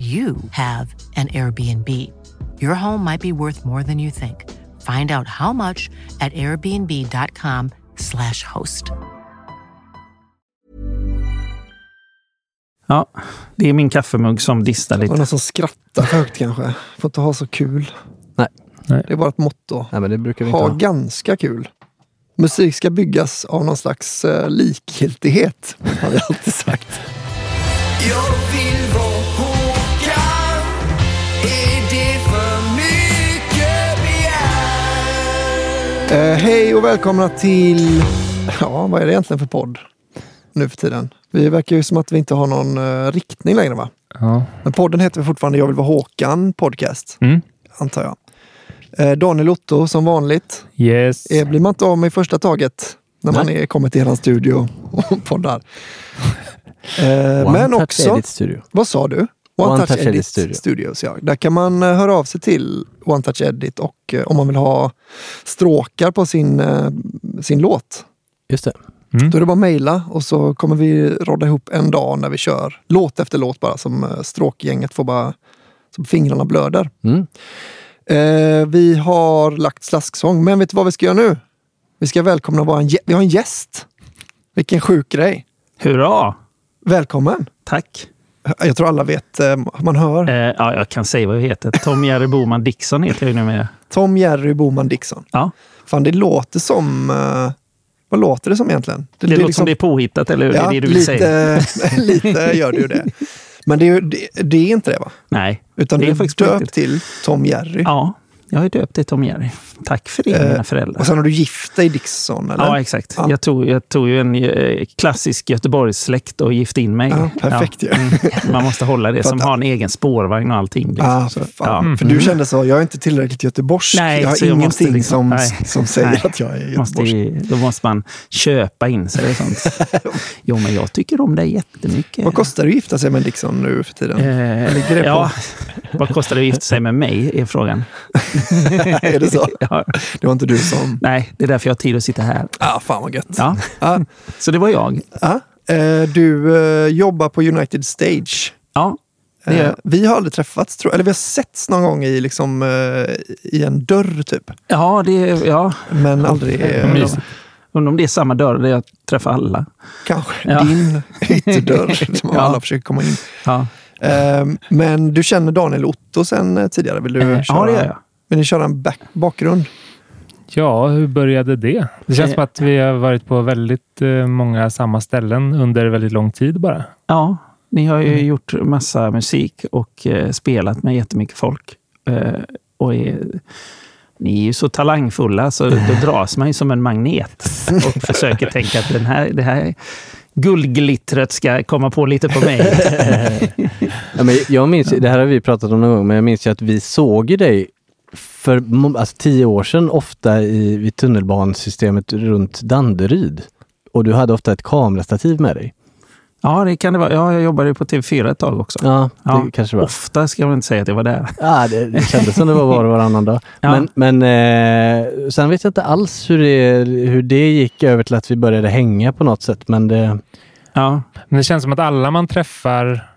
you have an Airbnb. Your home might be worth more than you think. Find out how much at airbnb.com/slash host. Ja, det är min kaffemugg som distar Det var lite. någon som skrattar högt kanske. Får inte ha så kul. Nej. Nej. Det är bara ett motto. Nej, men det brukar vi inte Ha ha. ganska kul. Musik ska byggas av någon slags eh, likgiltighet, har vi alltid sagt. Eh, hej och välkomna till, ja vad är det egentligen för podd nu för tiden? Vi verkar ju som att vi inte har någon eh, riktning längre va? Ja. Men podden heter fortfarande Jag vill vara Håkan podcast, Mm. antar jag. Eh, Daniel Otto som vanligt. Yes. Eh, blir man inte av med i första taget när man är, kommer till er studio och poddar. Men också, vad sa du? One Touch Edit Studio. Studios. Ja. Där kan man eh, höra av sig till One Touch Edit och eh, om man vill ha stråkar på sin, eh, sin låt. Just det. Då är det bara att mejla och så kommer vi rodda ihop en dag när vi kör låt efter låt bara som stråkgänget får bara, som fingrarna blöder. Mm. Eh, vi har lagt slasksång, men vet du vad vi ska göra nu? Vi ska välkomna våran Vi har en gäst. Vilken sjuk grej. Hurra! Välkommen! Tack. Jag tror alla vet, eh, man hör. Eh, ja, jag kan säga vad jag heter. Tom Jerry Boman Dixon heter jag ju numera. Tom Jerry Boman Dixon. Ja. Fan, det låter som... eh, vad låter det som egentligen? Det, låter liksom- som det är påhittat, eller hur? Ja, det är det du vill säga. lite, lite gör det ju det. Men det är, det, det är inte det va? Nej. Utan det är är döpt till Tom Jerry. Ja, jag har döpt till Tom Jerry. Tack för det, Eh, mina föräldrar. Och sen har du gift dig Dixon, eller? Ja, exakt. Ja. Jag, tog, jag tog ju en eh, klassisk Göteborgssläkt och gifte in mig. Ja, perfekt ju. Mm. Man måste hålla det som att- har en egen spårvagn och allting. liksom. Ah, för, fan. ja. för du kände så, jag är inte tillräckligt göteborgsk. Nej, jag har så jag måste ingenting liksom- som, nej. som säger Nej. att jag är Måste, göteborgsk. ju- då måste man köpa in sig och sånt. jo, men jag tycker om dig jättemycket. Vad kostar det att gifta sig med Dixon nu för tiden? Eh, det ja, vad kostar det att gifta sig med mig, är frågan. är det så? Ja. Det var inte du som... Nej, det är därför jag har tid att sitta här. Ah, fan vad gött. Ja. Ja. Så det var jag. Ja. Eh, Du eh, jobbar på United Stage. Ja, det Eh, är, Vi har aldrig träffats, tror eller vi har setts någon gång i, liksom, eh, i en dörr typ. ja, det ja. Men aldrig... eh. Undrar om det är samma dörr där jag träffar alla. Kanske Ja. din ytterdörr som Ja. alla försöker komma in. Ja, Eh, Men du känner Daniel Otto sen eh, tidigare? Vill du Eh, ja köra, det gör jag. Vill ni köra en back, bakgrund? Ja, hur började det? Det känns Eh. som att vi har varit på väldigt eh, många samma ställen under väldigt lång tid bara. Ja, ni har Mm. ju gjort massa musik och eh, spelat med jättemycket folk. Och är, ni är ju så talangfulla så då dras man ju som en magnet och försöker tänka att den här, det här guldglittret ska komma på lite på mig. Ja, men jag minns, det här har vi pratat om någon gång, men jag minns ju att vi såg dig för alltså, tio år sedan ofta i, vid tunnelbanesystemet runt Danderyd. Och du hade ofta ett kamerastativ med dig. Ja, det kan det vara. Ja, jag jobbade ju på TV4 ett tag också. Ja, det kanske var. Ofta ska väl inte säga att jag var där. Ja, det, det kändes som det var var och varannan dag. Ja. Men, men eh, sen vet jag inte alls hur det, hur det gick över till att vi började hänga på något sätt. Men det, Ja, Men det känns som att alla man träffar,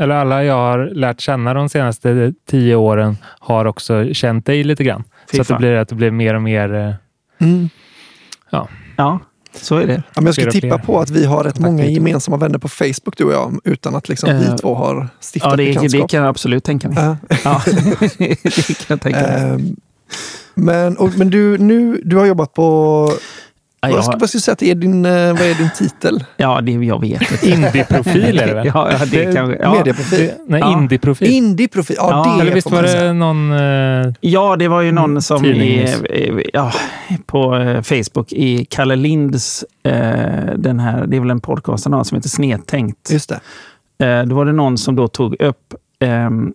eller alla jag har lärt känna de senaste tio åren, har också känt dig lite grann. Fy så att det blir, att det blir mer och mer... eh, Mm. ja så är det. Ja, men jag skulle tippa på att vi har rätt många gemensamma vänner på Facebook, du och jag, utan att liksom vi Eh, två har stiftat Ja, det, bekantskap. det kan jag absolut tänka mig. Ja. Ja, det kan jag tänka mig. Ehm, men och, men du, nu, du har jobbat på... Jag, ska, jag säga att det är din, eh, vad är din titel? ja, det jag vet inte. Indie-profil är det väl? Ja, ja, det kanske... Ja, Medieprofil? Det, nej, Ja. indie-profil. Indie-profil? Ja, Ja, det Eller visst var det någon... eh, Ja, det var ju någon som Tidning i, ja, på eh, Facebook i Kalle Linds, eh, den här, det är väl en podcast han har som heter Snedtänkt. Just det. Eh, då var det någon som då tog upp, ehm,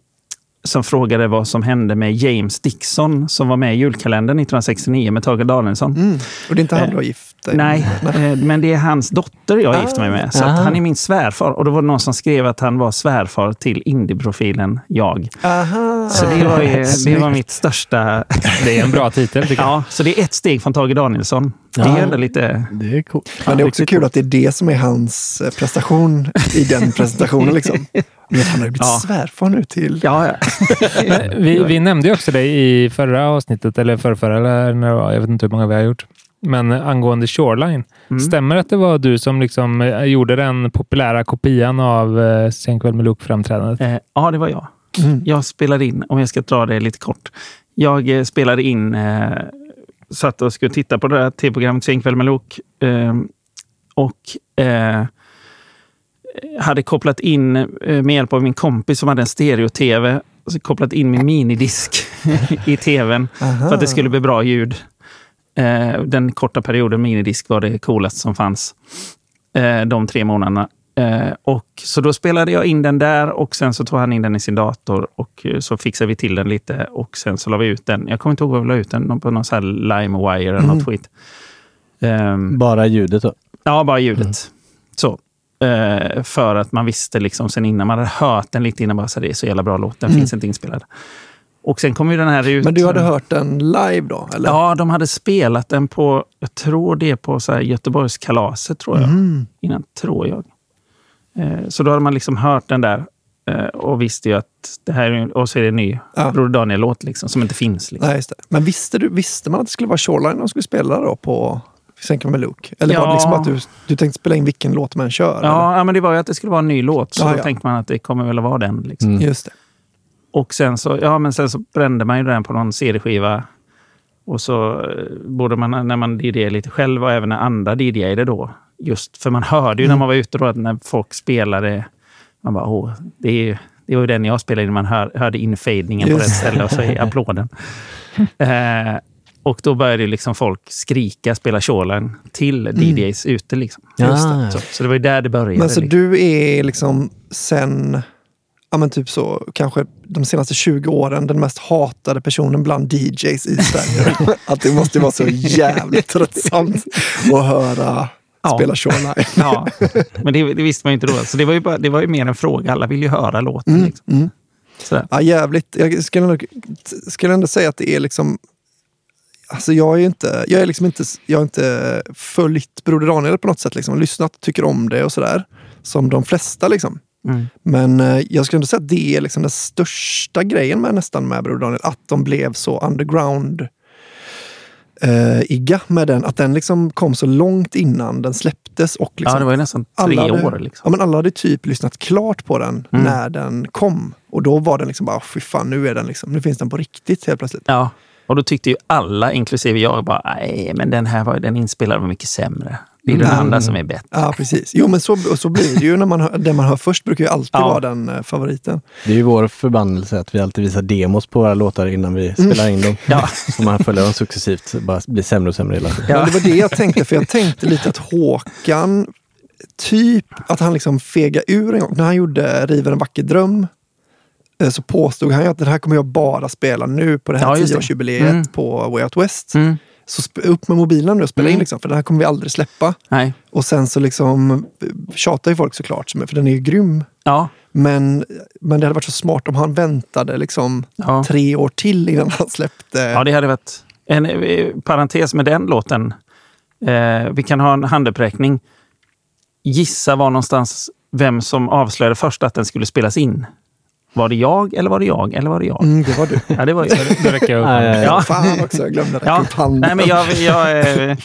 som frågade vad som hände med James Dixon som var med i julkalendern 1969 med Tage Danielsson. Mm. Och det är inte han Eh, du har gift dig Nej, eh, men det är hans dotter jag gifte mig med. Så Ah. att han är min svärfar. Och då var det någon som skrev att han var svärfar till indieprofilen jag. Aha. Så det var, det var mitt största... Det är en bra titel tycker jag. Ja, så det är ett steg från Tage Danielsson. Det Ja. är ändå lite... det är coolt. Men det är också kul att det är det som är hans eh, prestation i den presentationen. Liksom. Men han har ju blivit Ja. svärfar nu till... Ja, ja. Men Vi, vi nämnde ju också dig i förra avsnittet, eller förrförra, eller när det var, jag vet inte hur många vi har gjort. Men angående Shoreline. Mm. Stämmer det att det var du som liksom eh, gjorde den populära kopian av eh, Sen kväll med Luke-framträdandet? Eh, ja, det var jag. Mm. Jag spelade in, om jag ska dra det lite kort. Jag eh, spelade in, eh, satt och skulle titta på det här tv-programmet Sen kväll med Lok. Eh, och eh, hade kopplat in, eh, med hjälp av min kompis som hade en stereo-tv, så kopplat in min minidisk i tvn för att det skulle bli bra ljud. Eh, den korta perioden minidisk var det coolaste som fanns. Eh, de tre månaderna. Eh, och, så då spelade jag in den där och sen så tog han in den i sin dator och eh, så fixade vi till den lite och sen så la vi ut den. Jag kommer inte ihåg vad vi la ut den, på någon sån här LimeWire eller något skit. Ehm, Bara ljudet då. Ja, bara ljudet. Så. Eh, för att man visste liksom sen innan, man hade hört den lite innan, bara så det är så jävla bra låt, den finns inte inspelad. Och sen kom ju den här ut. Men du hade hört den live då? Eller? Ja, de hade spelat den på, jag tror det är på så här Göteborgskalaset, tror jag. Mm. Innan, tror jag. Eh, så då hade man liksom hört den där eh, och visste ju att det här är, och så är det en ny Ja. Broder Daniel-låt liksom, som inte finns. Liksom. Nej. Men visste, du, visste man att det skulle vara Shoreline de skulle spela då på Sen kan med Luke? Eller var det Ja. liksom att du, du tänkte spela in vilken låt man kör? Ja, ja, men det var ju att det skulle vara en ny låt, så Ja, då ja. tänkte man att det kommer väl att vara den. Liksom. Mm. Just det. Och sen så, ja, men sen så brände man ju den på någon CD-skiva. Och så eh, både man, när man DJade lite själv och även när andra DJade då. Just för man hörde ju när man var ute då att när folk spelade, man bara, åh, det, är, ju- det var ju den jag spelade in, man hör, hörde infadingen på rätt ställe och så applåden. eh, och då började liksom folk skrika, spela Shoreline till DJs ute. Liksom. Det. Så, så det var ju där det började. Men så liksom. du är liksom sen, ja men typ så, kanske de senaste 20 åren den mest hatade personen bland DJs i Sverige. att det måste vara så jävligt tröttsamt att höra Ja. spela Shoreline. Ja, men det, det visste man ju inte då. Så det var ju, bara, det var ju mer en fråga. Alla vill ju höra låten. Mm, Liksom. mm. Ja, jävligt. Jag skulle ändå, skulle ändå säga att det är liksom... Alltså jag är inte, jag är liksom inte, jag har inte följt Broder Daniel på något sätt. Liksom, lyssnat, tycker om det och sådär. Som de flesta liksom. Mm. Men eh, jag skulle ändå säga att det är liksom den största grejen med nästan med Broder Daniel. Att de blev så underground eh, igga med den. Att den liksom kom så långt innan den släpptes. Och liksom, Ja, det var ju nästan tre alla hade, år. Liksom. Ja, men alla hade typ lyssnat klart på den Mm. när den kom. Och då var den liksom bara, fy fan, nu är den liksom, nu finns den på riktigt helt plötsligt. Ja, och då tyckte ju alla, inklusive jag, bara nej, men den här var, den inspelade var mycket sämre. Det är den Mm. andra som är bättre. Ja, precis. Jo, men så, så blir det ju när man hör, det man hör först brukar ju alltid Ja. vara den eh, favoriten. Det är ju vår förbannelse att vi alltid visar demos på våra låtar innan vi spelar in dem. Ja. Så man följer dem successivt, bara blir sämre och sämre hela tiden. Men det var det jag tänkte, för jag tänkte lite att Håkan, typ att han liksom fega ur en gång. När han gjorde River en vacker dröm eh, så påstod han ju att den här kommer jag bara spela nu på det här Ja, det. tioårsjubileet Mm. på Way Out West. Mm. Så upp med mobilen nu och spela in Mm. liksom, för den här kommer vi aldrig släppa. Nej. Och sen så liksom tjatar ju folk såklart, för den är ju grym. Ja. Men, men det hade varit så smart om han väntade liksom Ja. tre år till innan han släppte. Ja, det hade varit en eh, parentes med den låten. Eh, vi kan ha en handuppräckning. Gissa var någonstans vem som avslöjade först att den skulle spelas in. Var det jag eller var det jag eller var det jag? Mm, det var du. Ja, det var ju. Då räcker jag upp. Ja, ja. Fan också, jag glömde räcka Ja. upp handen. Nej, men jag, jag, eh,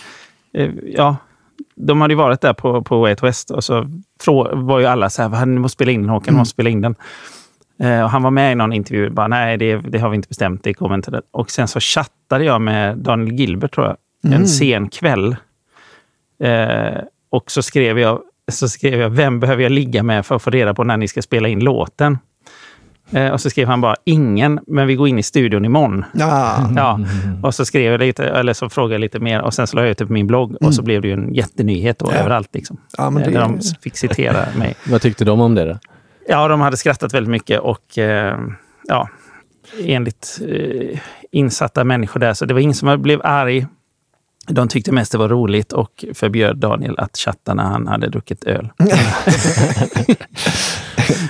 eh, ja, de hade ju varit där på, på Way West och så frå- var ju alla så här, "Vad, ni måste spela in den Håkan, Mm. måste spela in den. Eh, och han var med i någon intervju bara, nej det, det har vi inte bestämt, det kommer inte det. Och sen så chattade jag med Daniel Gilbert tror jag, Mm. en sen kväll. Eh, och så skrev, jag, så skrev jag, vem behöver jag ligga med för att få reda på när ni ska spela in låten? Eh, och så skrev han bara, ingen, men vi går in i studion imorgon. Ja. Ja, och så skrev jag lite, eller så frågade jag lite mer och sen så la jag ut det på min blogg och så blev det ju en jättenyhet då, Ja. överallt. Liksom. Ja, men det- Där de fick citera mig. Vad tyckte de om det då? Ja, de hade skrattat väldigt mycket och eh, ja, enligt eh, insatta människor där, så det var ingen som blev arg. De tyckte mest det var roligt och förbjöd Daniel att chatta när han hade druckit öl.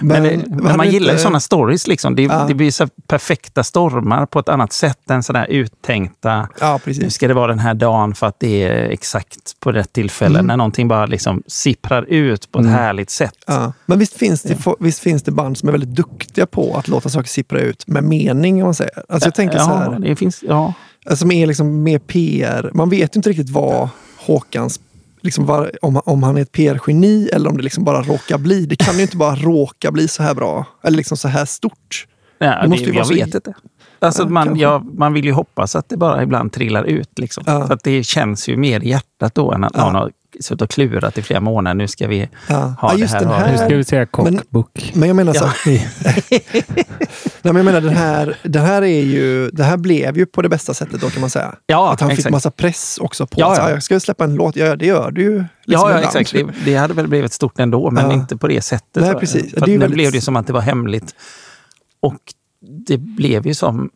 Men, men hade man gillar ju sådana stories. Liksom. Det, Ja. det blir så här perfekta stormar på ett annat sätt än sådär uttänkta Ja, nu ska det vara den här dagen för att det är exakt på rätt tillfälle. Mm. När någonting bara liksom sipprar ut på ett härligt sätt. Ja. Men visst finns, det, visst finns det band som är väldigt duktiga på att låta saker sippra ut med mening, om man säger. Alltså jag tänker så här, Det finns, ja. Alltså, som är liksom mer PR. Man vet ju inte riktigt vad Håkans Liksom var, om, om han är ett PR-geni eller om det liksom bara råkar bli. Det kan ju inte bara råka bli så här bra. Eller liksom så här stort. Ja, Det det måste ju vara jag vet inte. Alltså Ja, man, ja, man vill ju hoppas att det bara ibland trillar ut. Liksom. Ja. För att det känns ju mer i hjärtat då än att någon har suttit och klurat i flera månader. Nu ska vi Ja. ha Ja, det här. här- Nu ska vi säga cockbook. Men jag menar så Ja. Nej, men jag menar den här, den här är ju, det här blev ju på det bästa sättet då kan man säga. Ja, att han fick exakt. massa press också på Ja, här, jag ska släppa en låt. Ja, det gör du ju. liksom Ja, ja exakt. Det, det hade väl blivit stort ändå, men Ja. inte på det sättet. Nej, För- precis. För Det ju nu väldigt- blev det som att det var hemligt. Och det blev ju som...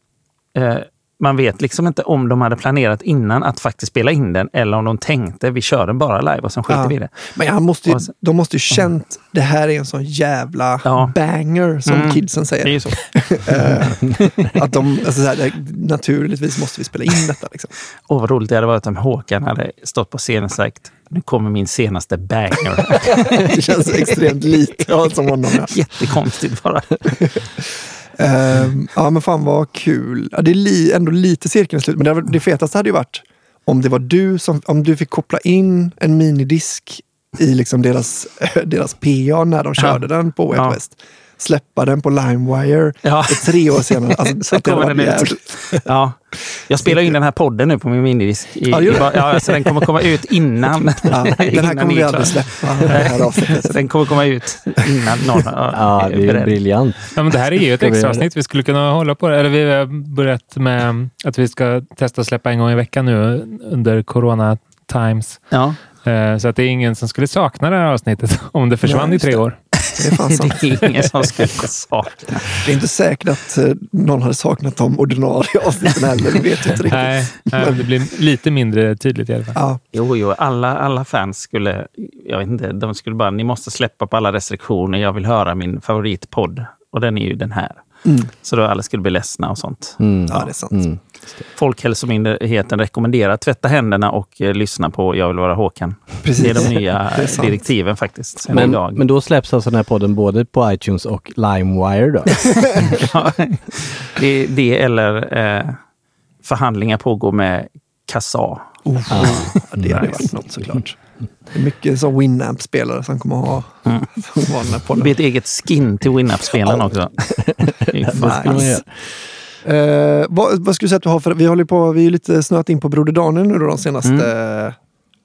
Eh, man vet liksom inte om de hade planerat innan att faktiskt spela in den eller om de tänkte vi kör den bara live och sen skiter Ja. vi i det. Men han måste ju, sen- de måste ju känt, det här är en sån jävla Ja. banger som Mm. kidsen Det är säger. ju så. Eh, att de, alltså så här, naturligtvis måste vi spela in detta. Liksom. Åh, vad roligt det hade varit om Håkan hade stått på scenen och sagt nu kommer min senaste banger. Det känns extremt lite ja, som honom. Ja. Jättekonstigt bara. Ehm, ja men fan vad kul. Ja, det är li, ändå lite cirkeln slut. Men det, det fetaste hade ju varit om det var du som, om du fick koppla in en minidisk i liksom deras, deras PA när de körde den på Way Ja. West. Släppa den på LimeWire Ja. tre år senare. Alltså, Så kommer den ut. Ja. Jag spelar in den här podden nu på min minidisk. I, Ja, ja, så den kommer komma ut innan. Ja, den här innan kommer vi är aldrig släppa. Den kommer komma ut innan någon Ja, är det är beredd. briljant. Ja, men det här är ju ett vi extra avsnitt. Vi skulle kunna hålla på det. Eller vi har börjat med att vi ska testa att släppa en gång i veckan nu under Corona Times. Ja. Eh, Så att det är ingen som skulle sakna det här avsnittet om det försvann Ja, i tre år. Det är fan sant. Det är ingen som skulle sakna. Det är inte säkert att eh, någon hade saknat de ordinarie avsnitten heller. Det vet inte riktigt. Nej, nej, det blir lite mindre tydligt i alla fall. Ja, Jo, jo, alla, alla fans skulle, jag vet inte, de skulle bara, ni måste släppa på alla restriktioner. Jag vill höra min favoritpodd. Och den är ju den här. Mm. Så då alla skulle bli ledsna och sånt. Mm. ja, det är sant. Mm. Folkhälsomyndigheten rekommenderar att tvätta händerna och eh, lyssna på Jag vill vara Håkan. Precis. Det är de nya är direktiven faktiskt. Men, idag. men då släpps alltså den här podden både på iTunes och LimeWire då? Ja, det, det eller eh, förhandlingar pågår med Kassa. Oh, ja, det hade varit något såklart. Det är mycket så Winamp-spelare som kommer ha Mm. som Det podden. blir ett eget skin till Winamp-spelen också. Fy Eh, vad, vad skulle du säga att du har för... Vi håller på, vi är lite snöat in på Broder Daniel nu då, de senaste Mm. eh,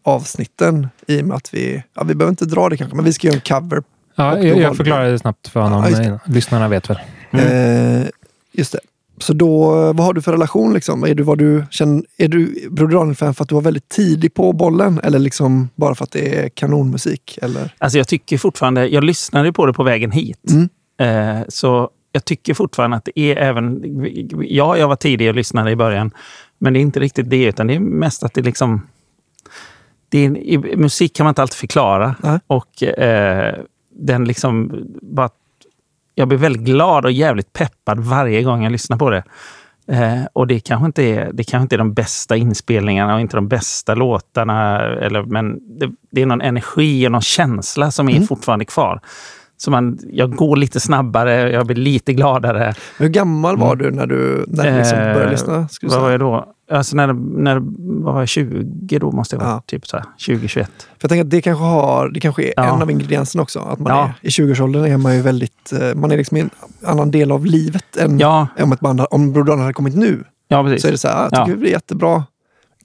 avsnitten. I och med att vi... Ja, vi behöver inte dra det kanske, men vi ska göra en cover. Ja, jag, jag förklarar det snabbt för honom. Ja. Lyssnarna vet väl. Eh, just det. Så då, vad har du för relation? Liksom? Är du, vad du, känner, är du Broder Daniel-fan för att du var väldigt tidig på bollen? Eller liksom bara för att det är kanonmusik? Eller? Alltså jag tycker fortfarande, jag lyssnade på det på vägen hit. Mm. Eh, så jag tycker fortfarande att det är även... Ja, jag var tidig och lyssnade i början. Men det är inte riktigt det, utan det är mest att det liksom... Det är, I musik kan man inte alltid förklara. Nej. Och eh, den liksom bara... Jag blir väldigt glad och jävligt peppad varje gång jag lyssnar på det. Eh, och det kanske, inte är, det kanske inte är de bästa inspelningarna och inte de bästa låtarna. Eller, men det, det är någon energi och någon känsla som är fortfarande kvar. Så man, jag går lite snabbare, jag blir lite gladare. Hur gammal var du när du, när du liksom Eh, började lyssna? Skulle Vad var jag då? Alltså när, när var jag 20 då måste jag vara. Ja. Typ så här, 20, 21. För jag tänker att det kanske, har, det kanske är Ja. en av ingredienserna också. Att man Ja. är, I 20-årsåldern är man ju väldigt, eh, man är liksom i en annan del av livet än Ja, om ett band, om Broder hade kommit nu. ja precis. Så är det så här, "Ah, jag tycker det är jättebra.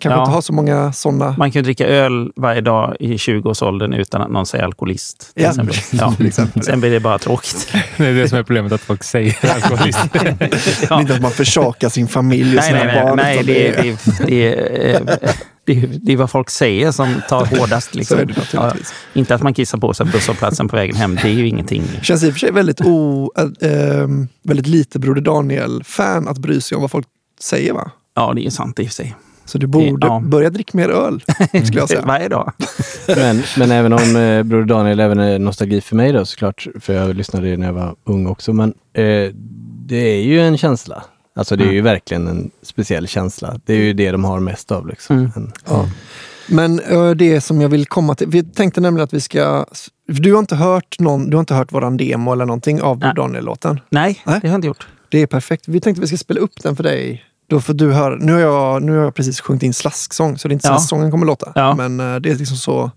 Kanske Ja. inte ha så många sådana. Man kan ju dricka öl varje dag i 20-årsåldern utan att någon säger alkoholist. till Ja. Ja. Sen blir det bara tråkigt. Det är det som är problemet, att folk säger alkoholist. Ja. Inte att man försakar sin familj och Nej, sina nej, nej. barn. nej det, är- det, det, det, vad folk säger som tar hårdast. Liksom. Ja, inte att man kissar på sig på busshållplatsen på vägen hem. Det är ju ingenting. känns i och för sig väldigt, o, äh, väldigt lite Broder Daniel-fan att bry sig om vad folk säger va? Ja, det är sant i och för sig. Så du borde Ja. börja dricka mer öl, skulle jag säga. Varje dag. Men, men även om eh, Broder Daniel även är nostalgi för mig då såklart, för jag lyssnade när jag var ung också, men eh, det är ju en känsla. Alltså det är ju verkligen en speciell känsla. Det är ju det de har mest av. Liksom. Mm. En, Ja. Men ö, det som jag vill komma till, vi tänkte nämligen att vi ska... Du har inte hört, någon, du har inte hört våran demo eller någonting av Nej. Daniel-låten? Nej, Nej. det har jag inte gjort. Det är perfekt. Vi tänkte att vi ska spela upp den för dig. Då får du höra. Nu har jag, nu har jag precis sjungit in slasksång, så det är inte Ja. här sången kommer låta. Ja. Men eh, det är liksom så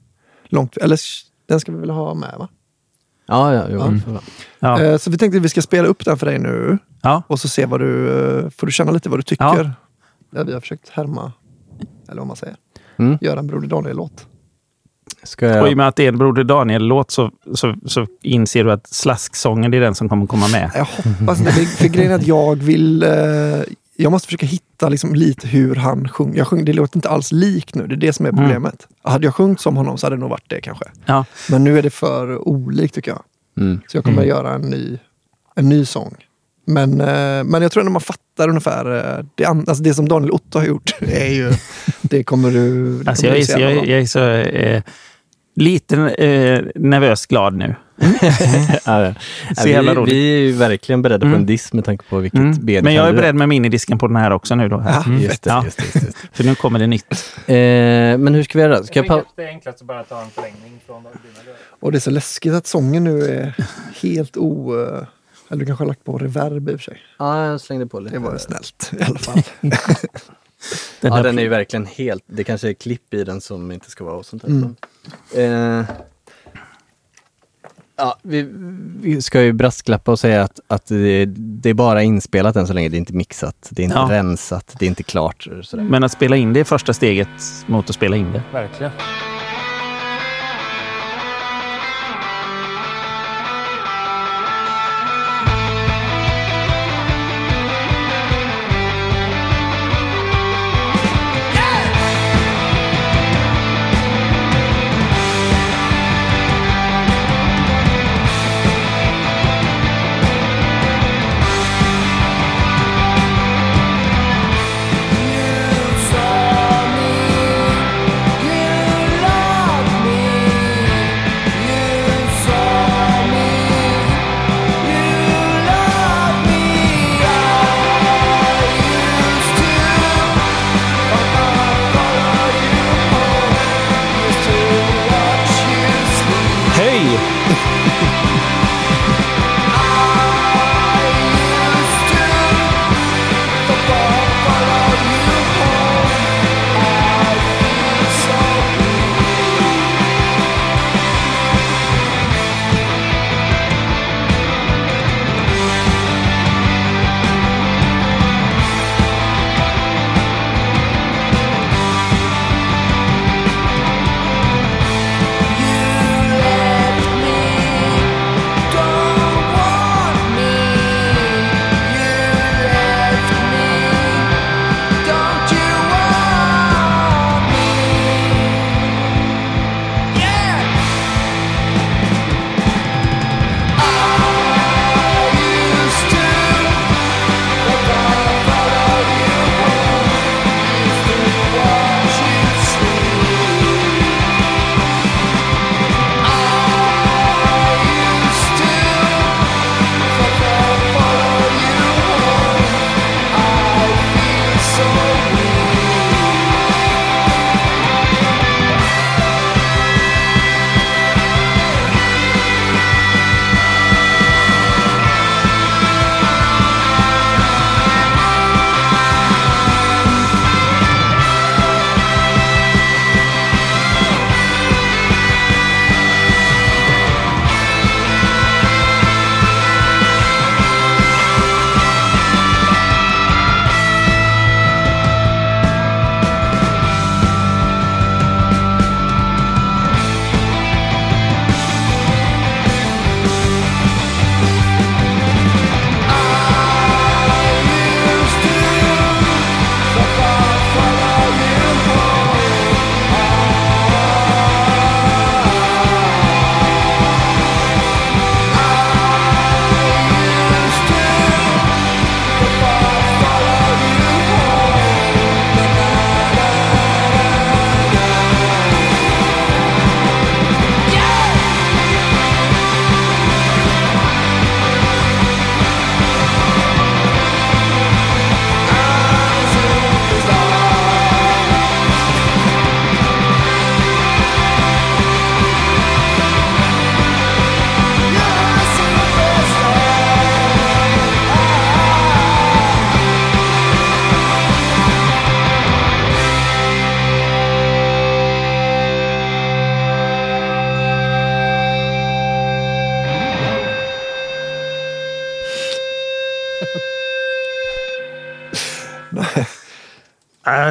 långt. Eller den ska vi väl ha med va? ja, ja, jo, fan. Ja. Eh, Så vi tänkte att vi ska spela upp den för dig nu. Ja. Och så se vad du, eh, får du känna lite vad du tycker. Ja. Ja, vi har försökt härma, eller vad man säger, Mm. göra en Broder Daniel-låt. Ska Och i och jag, med att det är en Broder Daniel-låt så, så, så inser du att slasksången det är den som kommer komma med. Jag hoppas det. För grejen är att jag vill... Eh, jag måste försöka hitta liksom lite hur han sjunger. Jag sjung, det låter inte alls likt nu. Det är det som är Mm. problemet. Hade jag sjungit som honom så hade det nog varit det kanske. Ja. Men nu är det för olikt tycker jag. mm. Så jag kommer göra en ny, en ny sång. Men, eh, men jag tror ändå man fattar ungefär. eh, Det, alltså det som Daniel Otto har gjort är ju... Det kommer du... Det Alltså kommer jag, du se jag, är- jag är så eh, lite eh, nervöst glad nu. ja, ja. Så jävla vi, roligt. vi är ju verkligen beredda på Mm. en diss med tanke på vilket Mm. ben Men jag är beredd med minidisken på den här också nu. Då, här. Ja, Just det, Ja. just det, just det. För nu kommer det nytt. Eh, men hur ska vi göra? Ska jag pa- det är enklast att bara ta en förlängning från dina Och det är så läskigt att sången nu är helt o... eh, Eller du kanske har lagt på reverb i och för sig. Ja, jag slängde på lite. Det var ju snällt i alla fall. Den ja, den är ju verkligen helt... Det kanske är klipp i den som inte ska vara och sånt där. Mm. Eh, ja, vi, vi ska ju brasklappa och säga att, att det, det är bara inspelat än så länge. Det är inte mixat, det är inte Ja. rensat, det är inte klart. Sådär. Men att spela in det är första steget mot att spela in det. Verkligen.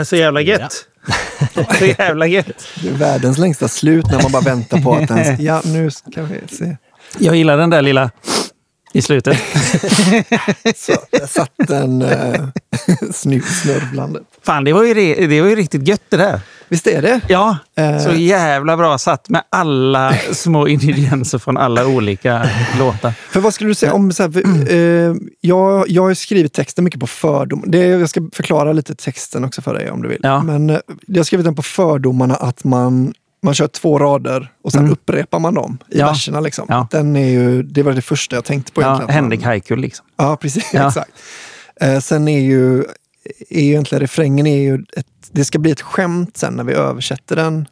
Så jävla gött. så jävla gött. Det är världens längsta slut när man bara väntar på att den ska... Ja, nu ska vi se. Jag gillar den där lilla i slutet. Så, där satt den uh, snurvlandet. Fan, det var, ju, re- det var ju riktigt gött det där. Visst är det? Ja, Eh. så jävla bra satt med alla små ingredienser från alla olika låtar. För vad skulle du säga om... Så här, eh, jag, jag har skrivit texten mycket på fördom. Det, jag ska förklara lite texten också för dig om du vill. Ja. Men eh, jag har skrivit den på fördomarna att man, man kör två rader och sen Mm. upprepar man dem i Ja. verserna. Liksom. Ja. Den är ju, det var det första jag tänkte på. Ja, egentligen, Henrik Haiku liksom. Ja, precis. Ja. Exakt. Eh, sen är ju, är egentligen refrängen är ju ett, det ska bli ett skämt sen när vi översätter den.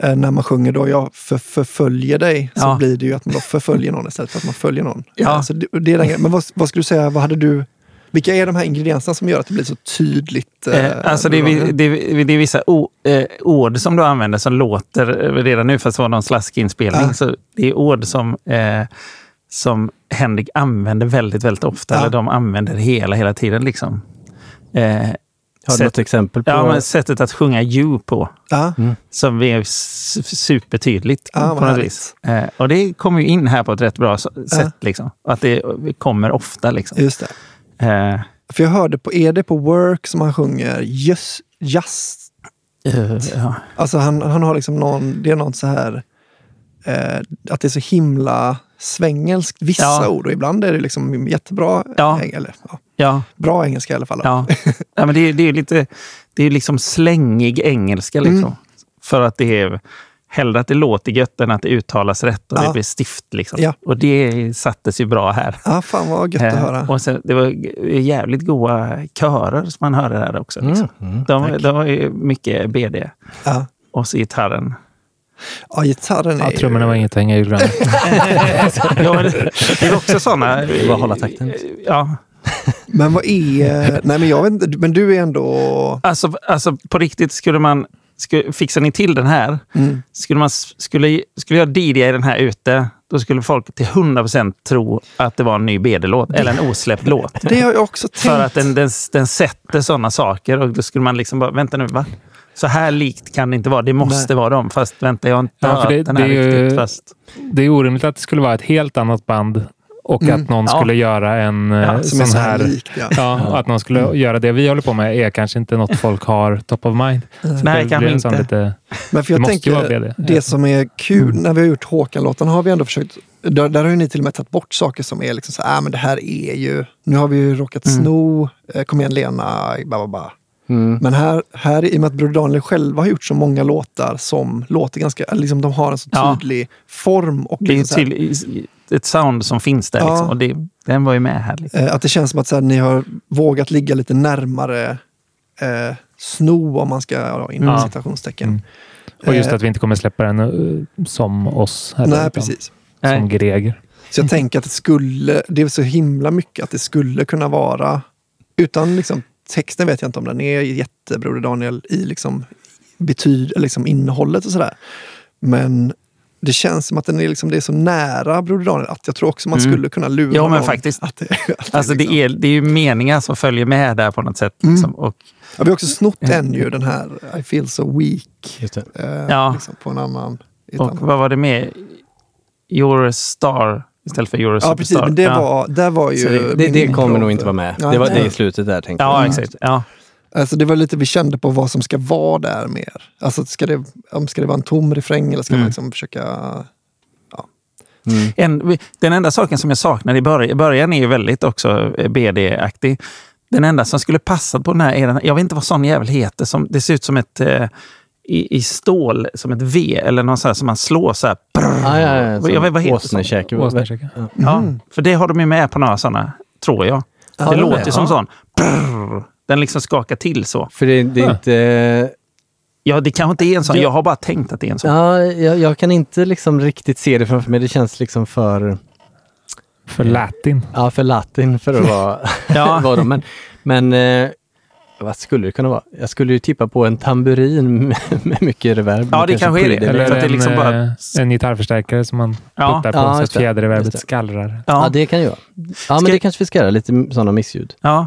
Eh, när man sjunger då jag för, förföljer dig så Ja. blir det ju att man då förföljer någon istället för att man följer någon. Ja. Eh, så det, det är den, men vad, vad skulle du säga, vad hade du, vilka är de här ingredienserna som gör att det blir så tydligt? Eh, alltså det, är, det, är- det är vissa o, eh, ord som du använder som låter eh, redan nu, fast det var någon slaskeinspelning. Ja. Så det är ord som, eh, som Henrik använder väldigt, väldigt ofta. Ja. Eller de använder hela, hela tiden. Liksom. Eh, Har du sätt- något exempel på? Ja, men sättet att sjunga you på. Ja. Som är supertydligt vad på något vis. Eh, och det kommer ju in här på ett rätt bra sätt. Liksom. Att det kommer ofta. Liksom. Just det. Eh, För jag hörde på, är det på Work som han sjunger just, just eh, ja. Alltså han, han har liksom någon, det är något så här, eh, att det är så himla svängelskt, vissa Ja. ord. Och ibland är det liksom jättebra, Ja. eller, ja, Ja, bra engelska i alla fall. ja. ja men det, är- det är lite det är liksom slängig engelska. Liksom. Mm. För att det är hellre att det låter gött än att det uttalas rätt och Ja. det blir stift. Liksom. Ja. Och det sattes ju bra här. Ja, fan vad gött att Eh, höra. Och sen, det var jävligt goa körer som man hörde där också. Liksom. Mm, de, de var ju mycket BD. Ja. Och så gitarren. Ja, gitarren är Ja, ju... trummorna var inget att hänga i julgranen. ja, det, det är också sådana... Bara hålla takten. Ja, Men vad är... Nej, men jag vet inte. Men du är ändå... Alltså, alltså på riktigt, skulle man skulle, fixar ni till den här, Mm. skulle, man, skulle, skulle jag DJ den här ute, då skulle folk till 100% tro att det var en ny BD-låt eller en osläppt låt. Det har jag också tänkt. För att den, den, den sätter sådana saker och då skulle man liksom bara, vänta nu, va? Så här likt kan det inte vara. Det måste vara dem. Fast vänta, jag har inte Ja, hört det- den här det är ju- riktigt. Fast, Det är orimligt att det skulle vara ett helt annat band och Mm. att någon Ja. skulle göra en eh, Ja, är sån så här likt. Ja. Ja, att någon skulle göra det vi håller på med är kanske inte något folk har top of mind. Så Nej, det kanske inte. Lite, Men för Det jag måste ju vara tänker, BD. det som är kul, när vi har gjort Håkan-låtarna har vi ändå försökt, där, där har ju ni till och med tagit bort saker som är liksom så här, äh, men det här är ju, nu har vi ju råkat sno, eh, kom igen Lena, ba, ba, ba. Mm. Men här, här, i och med att Broder Daniel själva har gjort så många låtar som låter ganska, liksom de har en så Ja. tydlig form. Och det är liksom så här, till, ett sound som finns där. Ja. Liksom, och det, den var ju med här. Liksom. eh, att det känns som att så här, ni har vågat ligga lite närmare eh, sno, om man ska, ja, inom Ja. citationstecken. Mm. och just Eh, att vi inte kommer släppa den eh, som oss. Heller, Nej, precis. Nej. Som Greger. Så jag tänker att det skulle, det är så himla mycket att det skulle kunna vara, utan liksom, texten vet jag inte om den är jättebroder Daniel i liksom betyd, eller liksom innehållet och sådär. Men det känns som att den är, liksom, det är så nära Broder Daniel att jag tror också man Mm. skulle kunna lura Ja, men faktiskt. Att det, att Alltså det liksom- är, det är ju meningar som följer med där på något sätt. Mm. Liksom. Och, Ja, vi har också snott en ju, den här I feel so weak. Just det. Eh, Ja. liksom på en annan... och annat- vad var det med? You're a star istället för a Ja, precis. Men det ja. var, där var ju... Så det- Det, det kommer nog inte vara med. Nej, det var det i slutet där tänkte Ja, jag. exakt. Ja. Alltså det var lite vi kände på vad som ska vara där mer. Alltså ska det, om ska det vara en tom refräng eller ska Mm. man liksom försöka... Mm. En, den enda saken som jag saknar i början, i början är ju väldigt också eh, BD-aktig. Den enda som skulle passa på den här är den, jag vet inte vad sån jävel heter, som, det ser ut som ett eh, i, i stål, som ett V eller något så här som man slår så här. Ah, ja, ja, jag vet- vad heter Åsnekäke. Åsnekäke. Ja. Ja, för det har de ju med på några sådana, tror jag. Ja, det det låter med. ju som Ja. sån. Brrr. Den liksom skakar till så. För det, det är inte... Ja, det kanske inte är en sån. Ja. Jag har bara tänkt att det är en sån. Ja, jag, jag kan inte liksom riktigt se det framför mig. Det känns liksom för, För latin. ja, för latin för att vara, Ja. vara dem. Men, men eh, vad skulle det kunna vara? Jag skulle ju tippa på en tamburin med, mycket reverb. Ja, det kanske är det. Eller- att det en, liksom bara- eh, en gitarrförstärkare som man Ja. puttar på Ja, så att det. fjäderreverbet skallrar. Ja, det kan ju vara. Ja, men Ska- det kanske vi ska göra. Lite sådana missljud. Ja.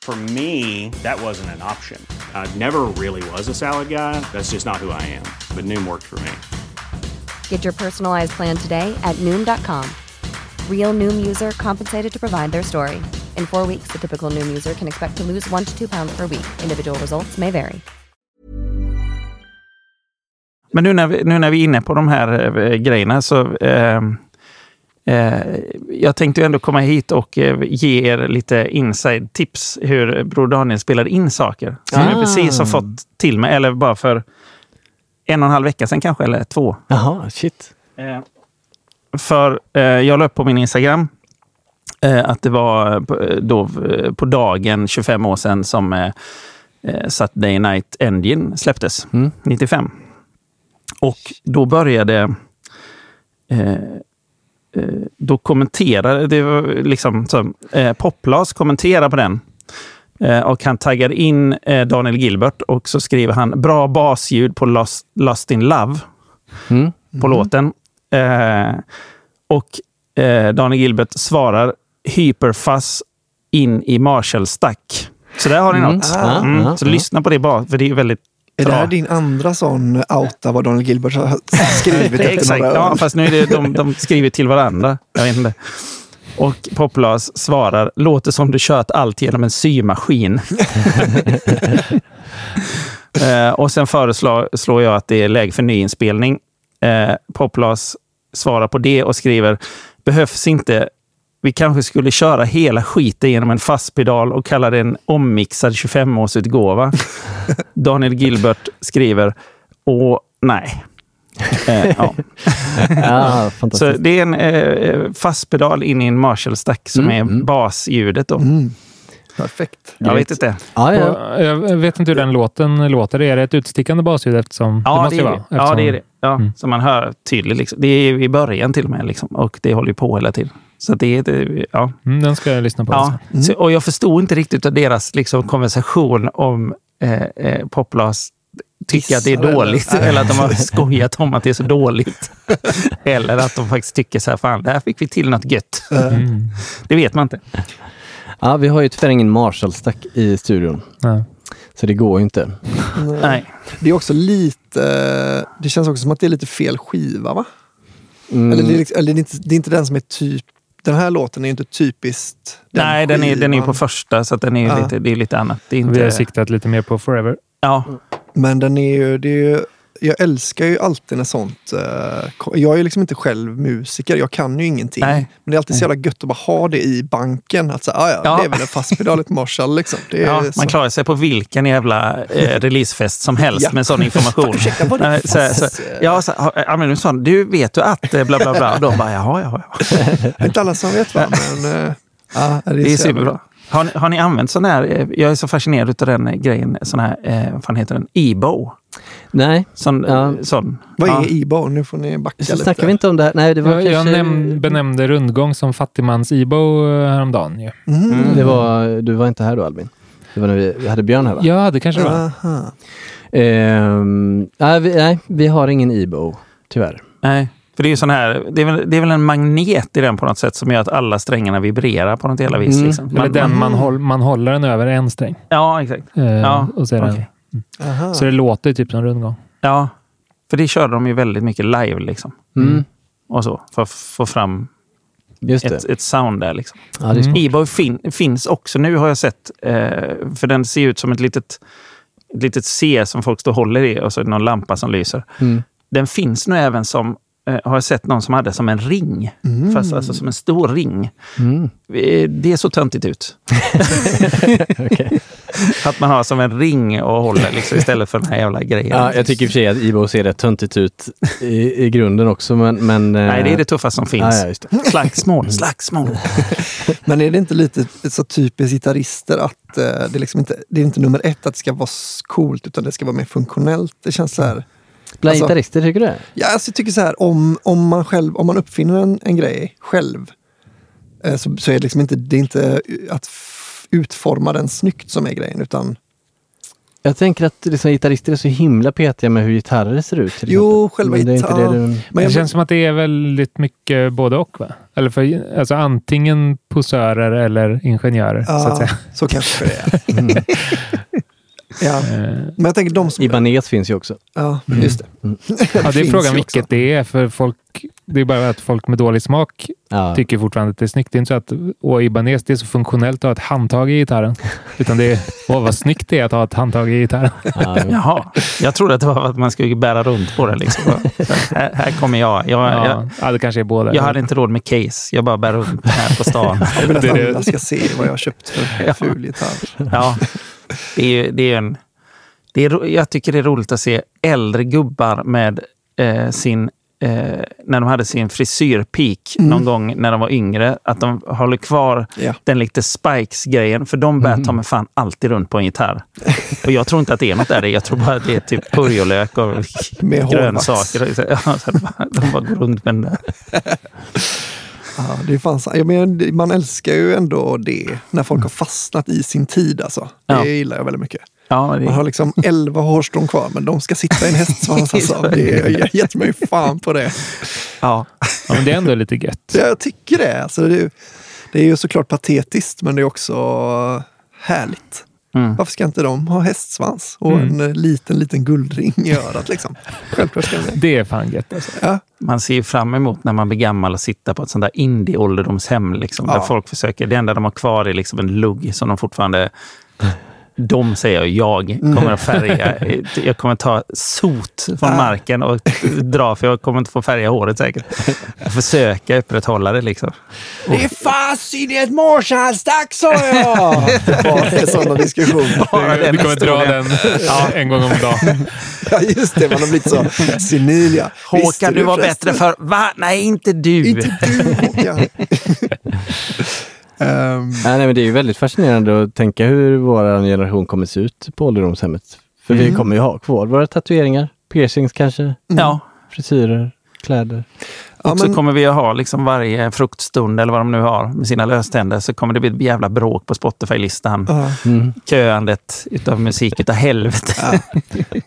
For me, that wasn't an option. I never really was a salad guy. That's just not who I am. But Noom worked for me. Get your personalized plan today at Noom.com. Real Noom user compensated to provide their story. In four weeks, the typical Noom user can expect to lose one to two pounds per week. Individual results may vary. Men nu när, vi, nu när vi är inne på de här eh, grejerna så eh, eh, jag tänkte ändå komma hit och eh, ge er lite inside tips hur Bror Daniel spelar in saker. Som Ah. jag precis har fått till mig, eller bara för en och en halv vecka sedan kanske, eller två. Jaha, shit. Eh, för eh, jag la upp på min Instagram eh, att det var då, eh, på dagen 25 år sedan som eh, eh, Saturday Night Engine släpptes, 95. Och då började... Eh, eh, då kommenterade... Det var liksom så, eh, Poplas kommenterar på den. Eh, och han taggar in eh, Daniel Gilbert och så skriver han bra basljud på Lost, Lost in Love på låten. Eh, och eh, Daniel Gilbert svarar hyperfuzz in i Marshall-stack. Så där har ni Mm. något. Mm. så lyssna på det bara, för det är väldigt Är det här din andra sån outa vad Daniel Gilbert har skrivit efter Exakt, ja, fast nu är det, de, de skriver till varandra. Jag vet inte. Och Poplas svarar, låter som du kört allt genom en symaskin. eh, och sen föreslår slår jag att det är läge för nyinspelning. Eh, Poplas svarar på det och skriver, behövs inte. Vi kanske skulle köra hela skiten genom en fast pedal och kalla det en ommixad 25-årsutgåva. Daniel Gilbert skriver, åh nej. Eh, ja. Ja, Så det är en eh, fast pedal in i en Marshall-stack som är basljudet. Då. Perfekt. Jag vet inte. Ja, ja. Och Jag vet inte hur den låten låter. Är det ett utstickande basljud eftersom... Ja, måste det, ju det. vara, ja eftersom- det är det. Ja, Mm. Så man hör tydligt. Liksom. Det är i början till och med. Liksom. Och det håller ju på hela tiden. Så det är... Det, ja. Mm, den ska jag lyssna på. Ja, också. så, och jag förstod inte riktigt av deras liksom, konversation om eh, eh, Poplas tycker att det är eller- dåligt. Eller att de har skojat om att det är så dåligt. eller att de faktiskt tycker så här, fan, där fick vi till något gött. Mm. Det vet man inte. Ja, vi har ju tyvärr ingen Marshall-stack i studion. Ja. Så det går ju inte. Nej. Det är också lite, det känns också som att det är lite fel skiva va? Mm. Eller, det är, liksom- eller det, är inte, det är inte den som är typ, den här låten är inte typiskt Nej, den är, den är på första, så att den är Ja. lite, det är lite annat. Det är Vi har inte, siktat lite mer på Forever. ja, Men den är ju, det är ju, jag älskar ju alltid när sånt, eh, jag är ju liksom inte själv musiker, jag kan ju ingenting. Nej. Men det är alltid så jävla gött att bara ha det i banken. Att säga, ah, ja, Ja. det är väl en fast pedal, ett Marshall liksom. Ja, så. man klarar sig på vilken jävla eh, releasefest som helst Ja. med sån information. Ursäkta, vad är det så, så, ja, så, sa du vet du att eh, bla bla bla. Och de bara, jaha, jaha. jaha. Inte alla som vet va, men eh, ja, det är, Det är så superbra. Har ni, har ni använt sån här, eh, jag är så fascinerad av den grejen, sån här, eh, vad fan heter den, e-bow? Nej, Sån, Ja. eh, sån. Vad ja. är e-bow? Nu får ni backa så lite. snackar vi inte om det här. Nej, det var Jag, jag kanske... näm- benämnde rundgång som fattigmans Ibo eh, häromdagen. Ju. Mm. Det var, du var inte här då Albin? Det var när vi, vi hade Björn här va? Ja, det kanske det var. Aha. Ehm, nej, vi, nej, vi har ingen Ebo, tyvärr. Nej, för det är ju sån här, det är, väl, det är väl en magnet i den på något sätt som gör att alla strängarna vibrerar på något jävla vis. Mm. Liksom. Eller den man, håll, man håller den över en sträng. Ja, exakt. Eh, Ja, och så, är den, Aha. så det låter typ som rundgång. Ja, för det körde de ju väldigt mycket live liksom. Mm. Och så, för att få fram Just det. ett, ett sound där. Liksom. Ja, smart. E-boy fin, finns också nu har jag sett, eh, för den ser ut som ett litet, ett litet C som folk står och håller i och så är det någon lampa som lyser. Mm. Den finns nu även som, eh, har jag sett någon som hade som en ring. Fast alltså som en stor ring. Mm. Eh, Det är så töntigt ut. Okej. Att man har som en ring och håller liksom, istället för den här jävla grejen. Ja, jag tycker i och för sig att Ebo ser rätt töntigt ut i, i grunden också, men... men eh, Nej, det är det tuffa som finns. Ja, ja, just det. Slagsmål, slagsmål. Men är det inte lite så typiskt gitarrister att eh, det, är liksom inte, det är inte nummer ett att det ska vara coolt utan det ska vara mer funktionellt? Det känns så här. Bland Alltså- gitarrister, tycker du det? Ja, alltså jag tycker så här, om, om man själv, om man uppfinner en, en grej själv eh, så, så är det liksom inte, det är inte att utforma den snyggt som är grejen utan Jag tänker att liksom, gitarrister är så himla petiga med hur gitarrer ser ut. Jo, exempel. själva Men det du... Men det jag, känns som att det är väldigt mycket både och. Va? Eller för, alltså antingen posörer eller ingenjörer. Så att ja, säga. så kanske det är. Mm. Ja. Eh, Men jag tänker de som... Ibanez finns ju också. Ja, just det. Ja, det är frågan vilket det är. För folk, det är bara att folk med dålig smak Ja. tycker fortfarande att det är snyggt. Det är inte så att åh, Ibanez, det är så funktionellt att ha ett handtag i gitarren. Utan det är, åh vad snyggt det är att ha ett handtag i gitarren. Ja. Jaha, jag trodde att det var att man skulle bära runt på det. Liksom. här, här kommer jag. Jag, jag, Ja, ja, det kanske är båda. jag hade inte råd med case. Jag bara bär runt här på stan. Jag vill att Det är det- alla ska se vad jag har köpt för Ja. ful gitarr. Ja, det är, ju- det är en... Det är, jag tycker det är roligt att se äldre gubbar med eh, sin... Eh, när de hade sin frisyrpeak någon gång när de var yngre. Att de håller kvar Ja. den lite Spikes-grejen. För de bär ta mig fan alltid runt på en gitarr. Och jag tror inte att det är något där. Jag tror bara att det är typ purjolök och grönsaker. Ja, de bara går runt med den där. Ja, det är fan, sant. jag menar, man älskar ju ändå det när folk har fastnat i sin tid. Alltså. Det Ja. gillar jag väldigt mycket. Ja, det, Man har liksom 11 hårstrån kvar men de ska sitta i en hästsvans. Alltså. Det, jag ger mig fan på det. ja. Ja, men det är ändå lite gött. Ja, Jag tycker det. Alltså, det, är- det är ju såklart patetiskt men det är också härligt. Mm. Varför ska inte de ha hästsvans och en eh, liten, liten guldring i örat? Liksom? Självklart ska de det. Det är fan gött. Alltså. Ja. Man ser ju fram emot när man blir gammal och sitta på ett sånt där indie-ålderdomshem. Liksom, Ja. Där folk försöker, det enda de har kvar är liksom en lugg som de fortfarande... De säger jag, jag kommer att färga. Jag kommer att ta sot från Ja. marken och dra, för jag kommer inte få färga håret säkert. Jag försöker upprätthålla det liksom. Det är fasen i ett Marshallstack sa jag! Det var sådana diskussioner. Bara den Du kommer dra den en gång om dagen. Ja just det, man har blivit så senil ja. Håkan, du var bättre för... Va? Nej, inte du. Inte du Håkan. Ehm, Nej, nej, men det är ju väldigt fascinerande att tänka hur vår generation kommer se ut på ålderdomshemmet. För vi kommer ju ha kvar våra tatueringar, piercings kanske, Ja. frisyrer, kläder. Ja, och så men- kommer vi att ha liksom varje fruktstund, eller vad de nu har, med sina löständer, så kommer det bli ett jävla bråk på Spotify-listan. Ja. Köandet utav musik utav helvete. Ja.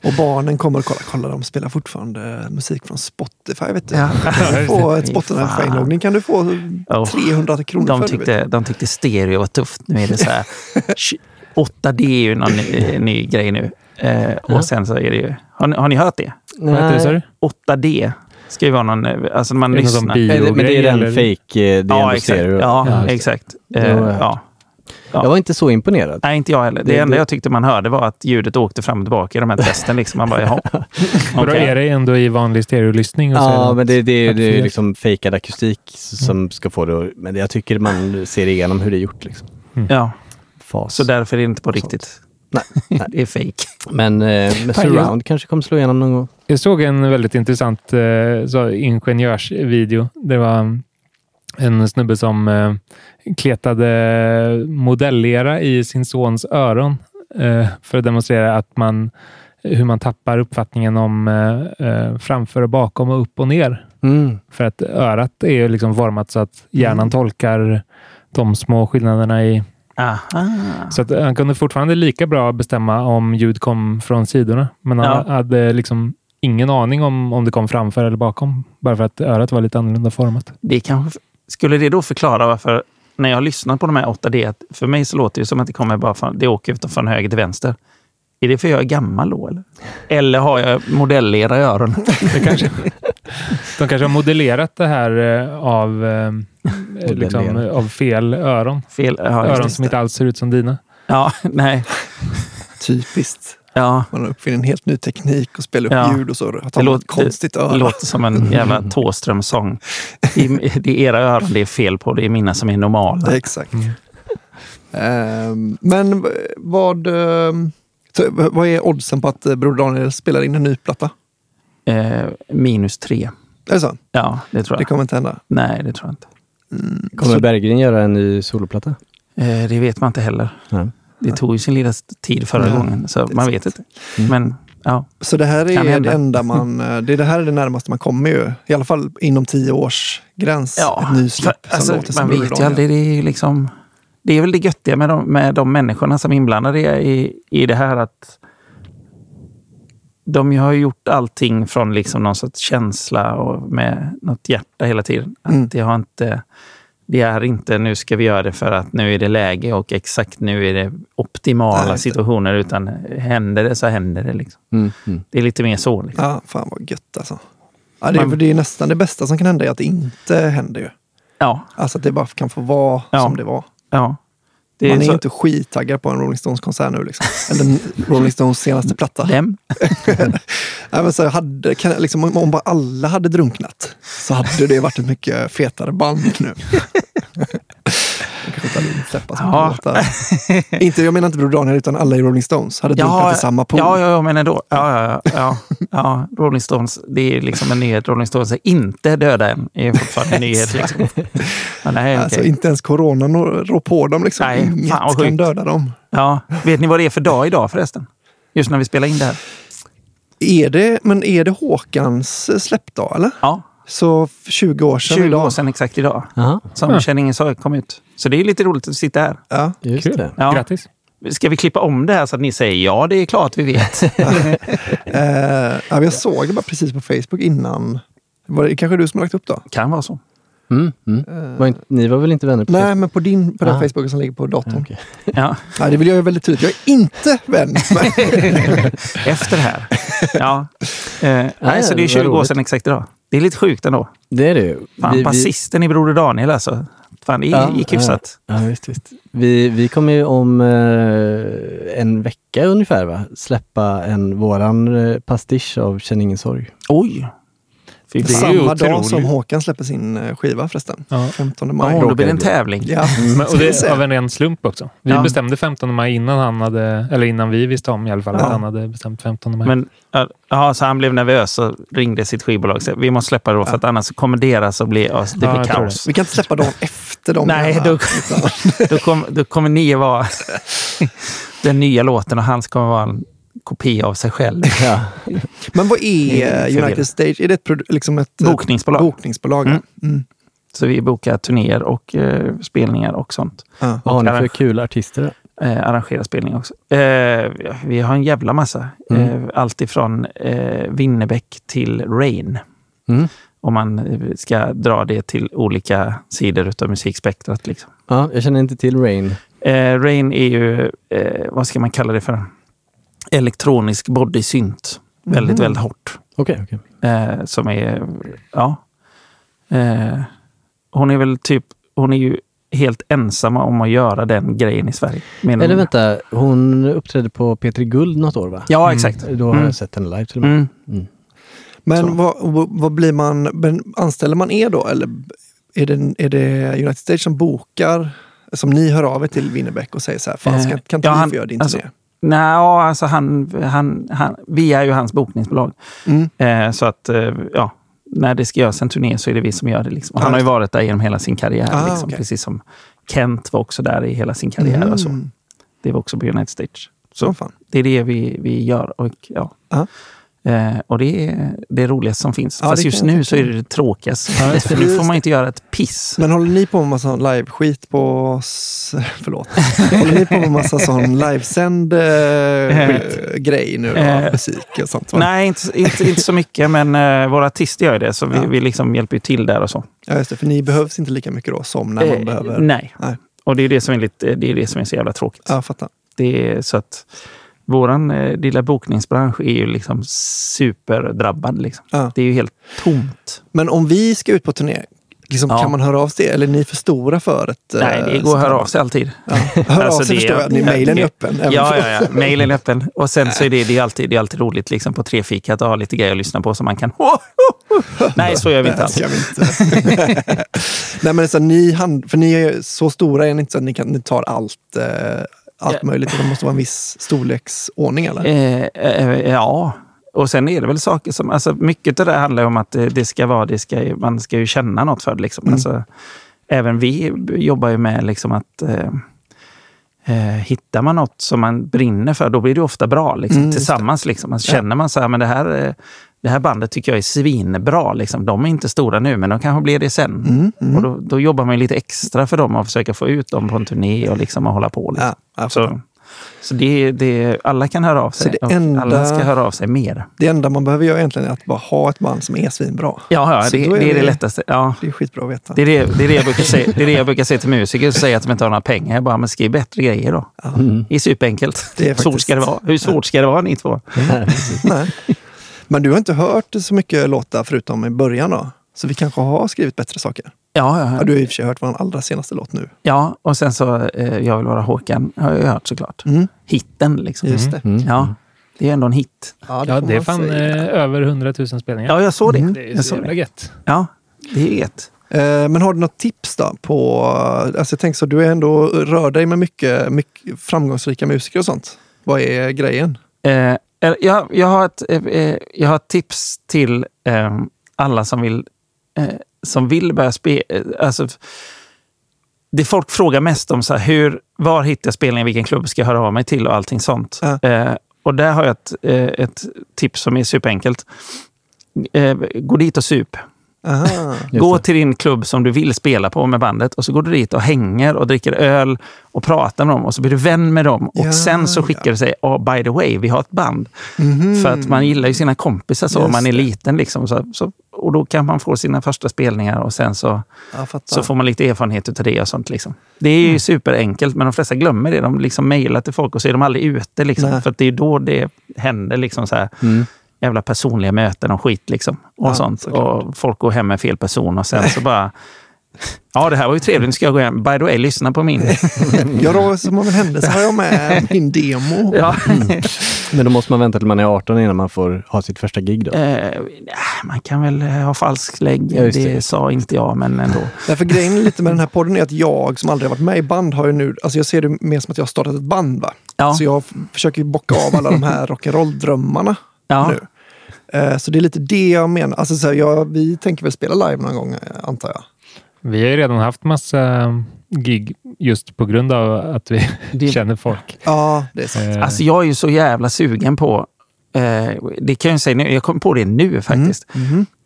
Och barnen kommer och kollar, kolla de spelar fortfarande musik från Spotify. Vet du. Ja. Kan du få ett Fy Spotify-inloggning kan du få Oh. 300 kronor De för det. tyckte, de tyckte stereo var tufft. Nu är det så här. 8D är ju någon ny, ny grej nu. Eh, och sen så är det ju... Har ni, har ni hört det? Vad heter det, sa du? 8D ska ju vara någon... Alltså man lyssnar. Men det, är den fake, eh, det Ja, exakt. Ja, det. exakt. Hört. ja. Ja. Jag var inte så imponerad. Nej, inte jag heller. Det, Det- enda jag tyckte man hörde var att ljudet åkte fram och tillbaka i de här testen. Liksom. Man bara, jaha. Då Okej. är det ändå i vanlig stereolyssning? och så är Ja, men det, det, det är liksom fejkad akustik som ska få det Men jag tycker man ser igenom hur det är gjort. Liksom. Ja, Fas. så därför är det inte på riktigt. Nej, nej. Det är fake. Men eh, surround kanske kommer slå igenom någon gång. Jag såg en väldigt intressant eh, så, ingenjörsvideo. Det var en snubbe som eh, kletade modellera i sin sons öron eh, för att demonstrera att man, hur man tappar uppfattningen om eh, eh, framför och bakom och upp och ner. Mm. För att örat är liksom format så att hjärnan tolkar de små skillnaderna i... Aha. Så att han kunde fortfarande lika bra bestämma om ljud kom från sidorna. Men han Ja. hade liksom ingen aning om, om det kom framför eller bakom. Bara för att örat var lite annorlunda format. Det kanske, skulle det då förklara varför, när jag lyssnar på de här 8D, att för mig så låter det som att det kommer bara från, det åker från höger till vänster. Är det för jag är gammal då eller? Eller har jag modellera i öronen? Det kanske, de kanske har modellerat det här eh, av, eh, liksom, Modellerat. av fel öron. Fel, ja, öron det. som inte alls ser ut som dina. Ja, nej. Typiskt. Ja, Man uppfinner en helt ny teknik och spelar upp Ja. ljud och så har det ett konstigt det låter som en jävla Thåström-sång. Det är, det är era öron det är fel på, det är mina som är normala. Exakt. Ehm, men v- vad, ehm, vad är oddsen på att eh, Broder Daniel spelar in en ny platta? Eh, minus tre. Är det så? Ja, det tror Det jag. kommer inte hända? Nej, det tror jag inte. Kommer Berggren göra en ny soloplatta? Eh, det vet man inte heller. Nej. Det tog ju sin lilla tid förra Ja, gången, så man sant. vet inte. Mm. Men ja, Så det här är det enda man... eh, Det, det här är det närmaste man kommer ju. I alla fall inom tio års gräns. ja Ett nysläpp för, som alltså, man vet ju aldrig. Det är, liksom, det är väl det göttiga med de, med de människorna som är inblandade i, i det här. att De har gjort allting från liksom någon sorts känsla och med något hjärta hela tiden. Att Mm. det, har inte, det är inte nu ska vi göra det för att nu är det läge och exakt nu är det optimala Nej, situationer. Utan händer det så händer det. Liksom. Mm. Mm. Det är lite mer så. Liksom. Ja, fan vad gött alltså. Ja, det, är, Man- det är nästan det bästa som kan hända är att det inte händer ju. Ja, Alltså att det bara kan få vara Ja. som det var. ja. Det Man är så- inte skittaggad på en Rolling Stones-konsert nu. Liksom. Eller Rolling Stones senaste platta. Dem? Nej, men så hade, kan, liksom, om om bara alla hade drunknat så hade det varit ett mycket fetare band nu. Hade släppa så Ja. låtar. inte, Jag menar inte Broder Daniel utan alla i Rolling Stones hade drunknat i samma pool. Ja, ja, ja, men ändå. Ja, ja, ja, ja, ja. Rolling Stones, det är liksom en nyhet. Rolling Stones är inte döda än. Det är fortfarande en nyhet. Liksom. Men nej, Alltså, okej. inte ens corona når- rår på dem. Liksom. Nej, fan Inget vad kan döda dem. ja. Vet ni vad det är för dag idag förresten? Just när vi spelar in det här. Är det, men är det Håkans eh, släppdag eller? Ja, Så f- 20 år sedan 20 idag. år sedan exakt idag. Aha, Som Ja. Känn ingen sorg kom ut. Så det är lite roligt att sitta här. Ja. just Kul. det. Ja. Grattis! Ska vi klippa om det här så att ni säger ja, det är klart vi vet. Eh, ja, jag såg det bara precis på Facebook innan. Var det kanske du som har lagt upp då? kan vara så. Mm. Mm. Var inte, ni var väl inte vänner på Nej, men på din på den Ah. Facebook som ligger på datorn. Okej. Ja, Nej, det vill jag ju väldigt tydligt. Jag är inte vän efter det här. Ja. Eh, nej, så det är vad 20 år sedan exakt idag. Det är lite sjukt ändå. Det är det ju. Fan, Vi- vi- basisten i Broder Daniel alltså. Fan, det Ja, gick hyfsat. Ja, visst, visst. Vi, vi kommer ju om eh, en vecka ungefär va? släppa en våran eh, pastisch av Känn ingen sorg. Oj! Fy Det är Samma dag otroligt. som Håkan släpper sin eh, skiva förresten. Ja. 15 maj. Ja, då blir det en tävling. Ja, Men, och det se. av en ren slump också. Vi Ja. bestämde 15 maj innan han hade, eller innan vi visste om i alla fall, Ja. att han hade bestämt 15 maj. Men ja, så han blev nervös och ringde sitt skivbolag sa vi måste släppa det då för att annars kommer deras att bli, alltså, det Ja, blir kaos. Vi kan inte släppa dagen efter dem. Nej, då- Då, kom, då kommer ni vara den nya låten och hans kommer vara en kopia av sig själv. Men vad är eh, United. Stage? Är det ett, liksom ett eh, Bokningsbolag. bokningsbolag? Mm. Mm. Så vi bokar turnéer och eh, spelningar och sånt. Ja. Vad har ni för kul artister? eh, arrangera spelningar också. Eh, vi har en jävla massa. Mm. Eh, allt ifrån eh, Winnerbäck till Rain. Mm. Om man eh, ska dra det till olika sidor av musikspektrat. Liksom. Ja, jag känner inte till Rain. Rain är ju, vad ska man kalla det för? Elektronisk bodysynt. Väldigt, Mhm. väldigt hårt. Okej, okej. Eh, som är, ja. Eh, hon är väl typ, hon är ju helt ensamma om att göra den grejen i Sverige. menar Eller hon. vänta, hon uppträdde på P3 Guld något år va? Ja, exakt. Mm. Då har Mm. jag sett henne live till och med. Mm. Mm. Men vad, vad, blir man, men anställer man er då? Eller är det, är det United Stage som bokar, som ni hör av er till Winnerbäck och säger så här, fan, ska, Eh, kan inte ja, vi han- få göra din alltså, turné? Nej, ja, alltså han, han, han, vi är ju hans bokningsbolag. Mm. Eh, så att, eh, ja, när det ska göras en turné så är det vi som gör det. Liksom. Han har ju varit där genom hela sin karriär. Ah, liksom, okej. Precis som Kent var också där i hela sin karriär. Och så. Mm. Det var också på United Stage. Så fan. det är det vi, vi gör. Och, ja. Ja. Eh, och det är det roligaste som finns. Ja, Fast just nu så är det det tråkigaste. Ja, för nu får man inte göra ett piss. Men håller ni på med massa live-skit på... Förlåt. håller ni på med massa sån livesänd eh, grej nu? Då? Eh, Musik och sånt? Va? Nej, inte, inte, inte så mycket, men uh, våra artister gör det. Så vi, Ja. vi liksom hjälper ju till där och så. Ja, just det. För ni behövs inte lika mycket då som när man Eh, behöver... Nej. Nej. Och det är det som är, lite, det är det som är så jävla tråkigt. Ja, fattar. Det är så att våran eh, lilla bokningsbransch är ju liksom superdrabbad. Liksom. Ja. Det är ju helt tomt. Men om vi ska ut på turné, liksom, Ja. kan man höra av sig? Eller är ni för stora för ett... Nej, eh, det går att höra av sig alltid. Hör av sig förstår jag. Ni, mejlen är öppen. Ja, ja, ja. Mejlen är öppen. Och sen så är det, det, är alltid, det är alltid roligt liksom, på trefikat att ha lite grejer att lyssna på som man kan... Nej, så gör vi inte alls. Nej, men så, ni hand, för ni är så stora, är ni inte så att ni, kan, ni tar allt, eh, allt Ja. möjligt? Det måste vara en viss storleksordning eller? Eh, eh, ja, och sen är det väl saker som... Alltså, mycket av det handlar om att det, ska vara... Det ska, man ska ju känna något för det. Liksom. Mm. Alltså, även vi jobbar ju med liksom att... Eh, Eh, hittar man något som man brinner för, då blir det ofta bra liksom, Mm, tillsammans. Liksom. Alltså, Ja. Känner man så här, men det här, eh, det här bandet tycker jag är svinbra. Liksom. De är inte stora nu, men de kanske blir det sen. Mm, mm. Och då, då jobbar man lite extra för dem och försöka få ut dem på en turné och, liksom, och hålla på. Liksom. Ja, så så det, det, alla kan höra av Så sig enda- alla ska höra av sig mer. Det enda man behöver göra egentligen är att bara ha ett band som är svinbra. Ja, ja det, det är det lättaste. Ja. Det är skitbra att veta. Det är det, det, är det, jag brukar säga, det är det jag brukar säga till musiker, säga att de inte har några pengar. Jag bara, men skriv bättre grejer då. Det är superenkelt. Det är svårt faktiskt- ska det vara. Hur svårt ska det vara ni två? Nej. Men du har inte hört så mycket låtar förutom i början då? Så vi kanske har skrivit bättre saker? Ja, ja, Ja, du har i och för sig hört vår allra senaste låt nu. ja, och sen så eh, Jag vill vara Håkan har jag ju hört såklart. Mm. Hitten liksom. Just det. Mm. Ja, det är ändå en hit. Ja, Ja, får det är man fan eh, över 100 000 spelningar. Ja, jag såg det. Det är Jag så jävla det. gött. Ja, det är gött. Eh, Men har du något tips då? På, alltså jag tänker så, du är ändå rör dig med mycket, mycket framgångsrika musiker och sånt. Vad är grejen? Eh, jag, jag, har ett, eh, eh, jag har ett tips till eh, alla som vill, som vill börja spela. Alltså, det folk frågar mest om, så här, hur, var hittar jag spelningen, vilken klubb ska jag höra av mig till och allting sånt. Ja. Eh, och där har jag ett, ett tips som är superenkelt. Eh, gå dit och sup. Gå till din klubb som du vill spela på med bandet och så går du dit och hänger och dricker öl och pratar med dem och så blir du vän med dem. Och Ja, sen så skickar du sig, oh, by the way, vi har ett band. Mhm. För att man gillar ju sina kompisar så, om man är liten. Liksom, så, så, och då kan man få sina första spelningar och sen så, så får man lite erfarenhet av det och sånt. Liksom. Det är ju Mm. superenkelt, men de flesta glömmer det. De liksom mejlar till folk och så är de aldrig ute. Liksom, Nej. för det är då det händer. Liksom, så här, Mm. Jävla personliga möten och skit. Liksom, och Ja, sånt. såklart. Och folk går hem med fel person och sen så bara... Ja, det här var ju trevligt. Nu ska jag gå hem. By the way, lyssna på min. Jag då, som av en händelse har jag med min demo. ja. Men då måste man vänta till man är 18 innan man får ha sitt första gig då? Eh, man kan väl ha falsk lägg. Ja, det. det. sa inte jag, men ändå. Därför grejen lite med den här podden är att jag som aldrig har varit med i band har ju nu, alltså jag ser det mer som att jag har startat ett band. Va? Ja. Så jag försöker bocka av alla de här rock'n'roll-drömmarna Ja. nu. Eh, Så det är lite det jag menar. Alltså så här, jag, vi tänker väl spela live någon gång, antar jag. Vi har ju redan haft massa gig just på grund av att vi Det- känner folk. Ja, det är sant. Eh, Alltså jag är ju så jävla sugen på, eh, det kan jag säga nu, jag kom på det nu faktiskt.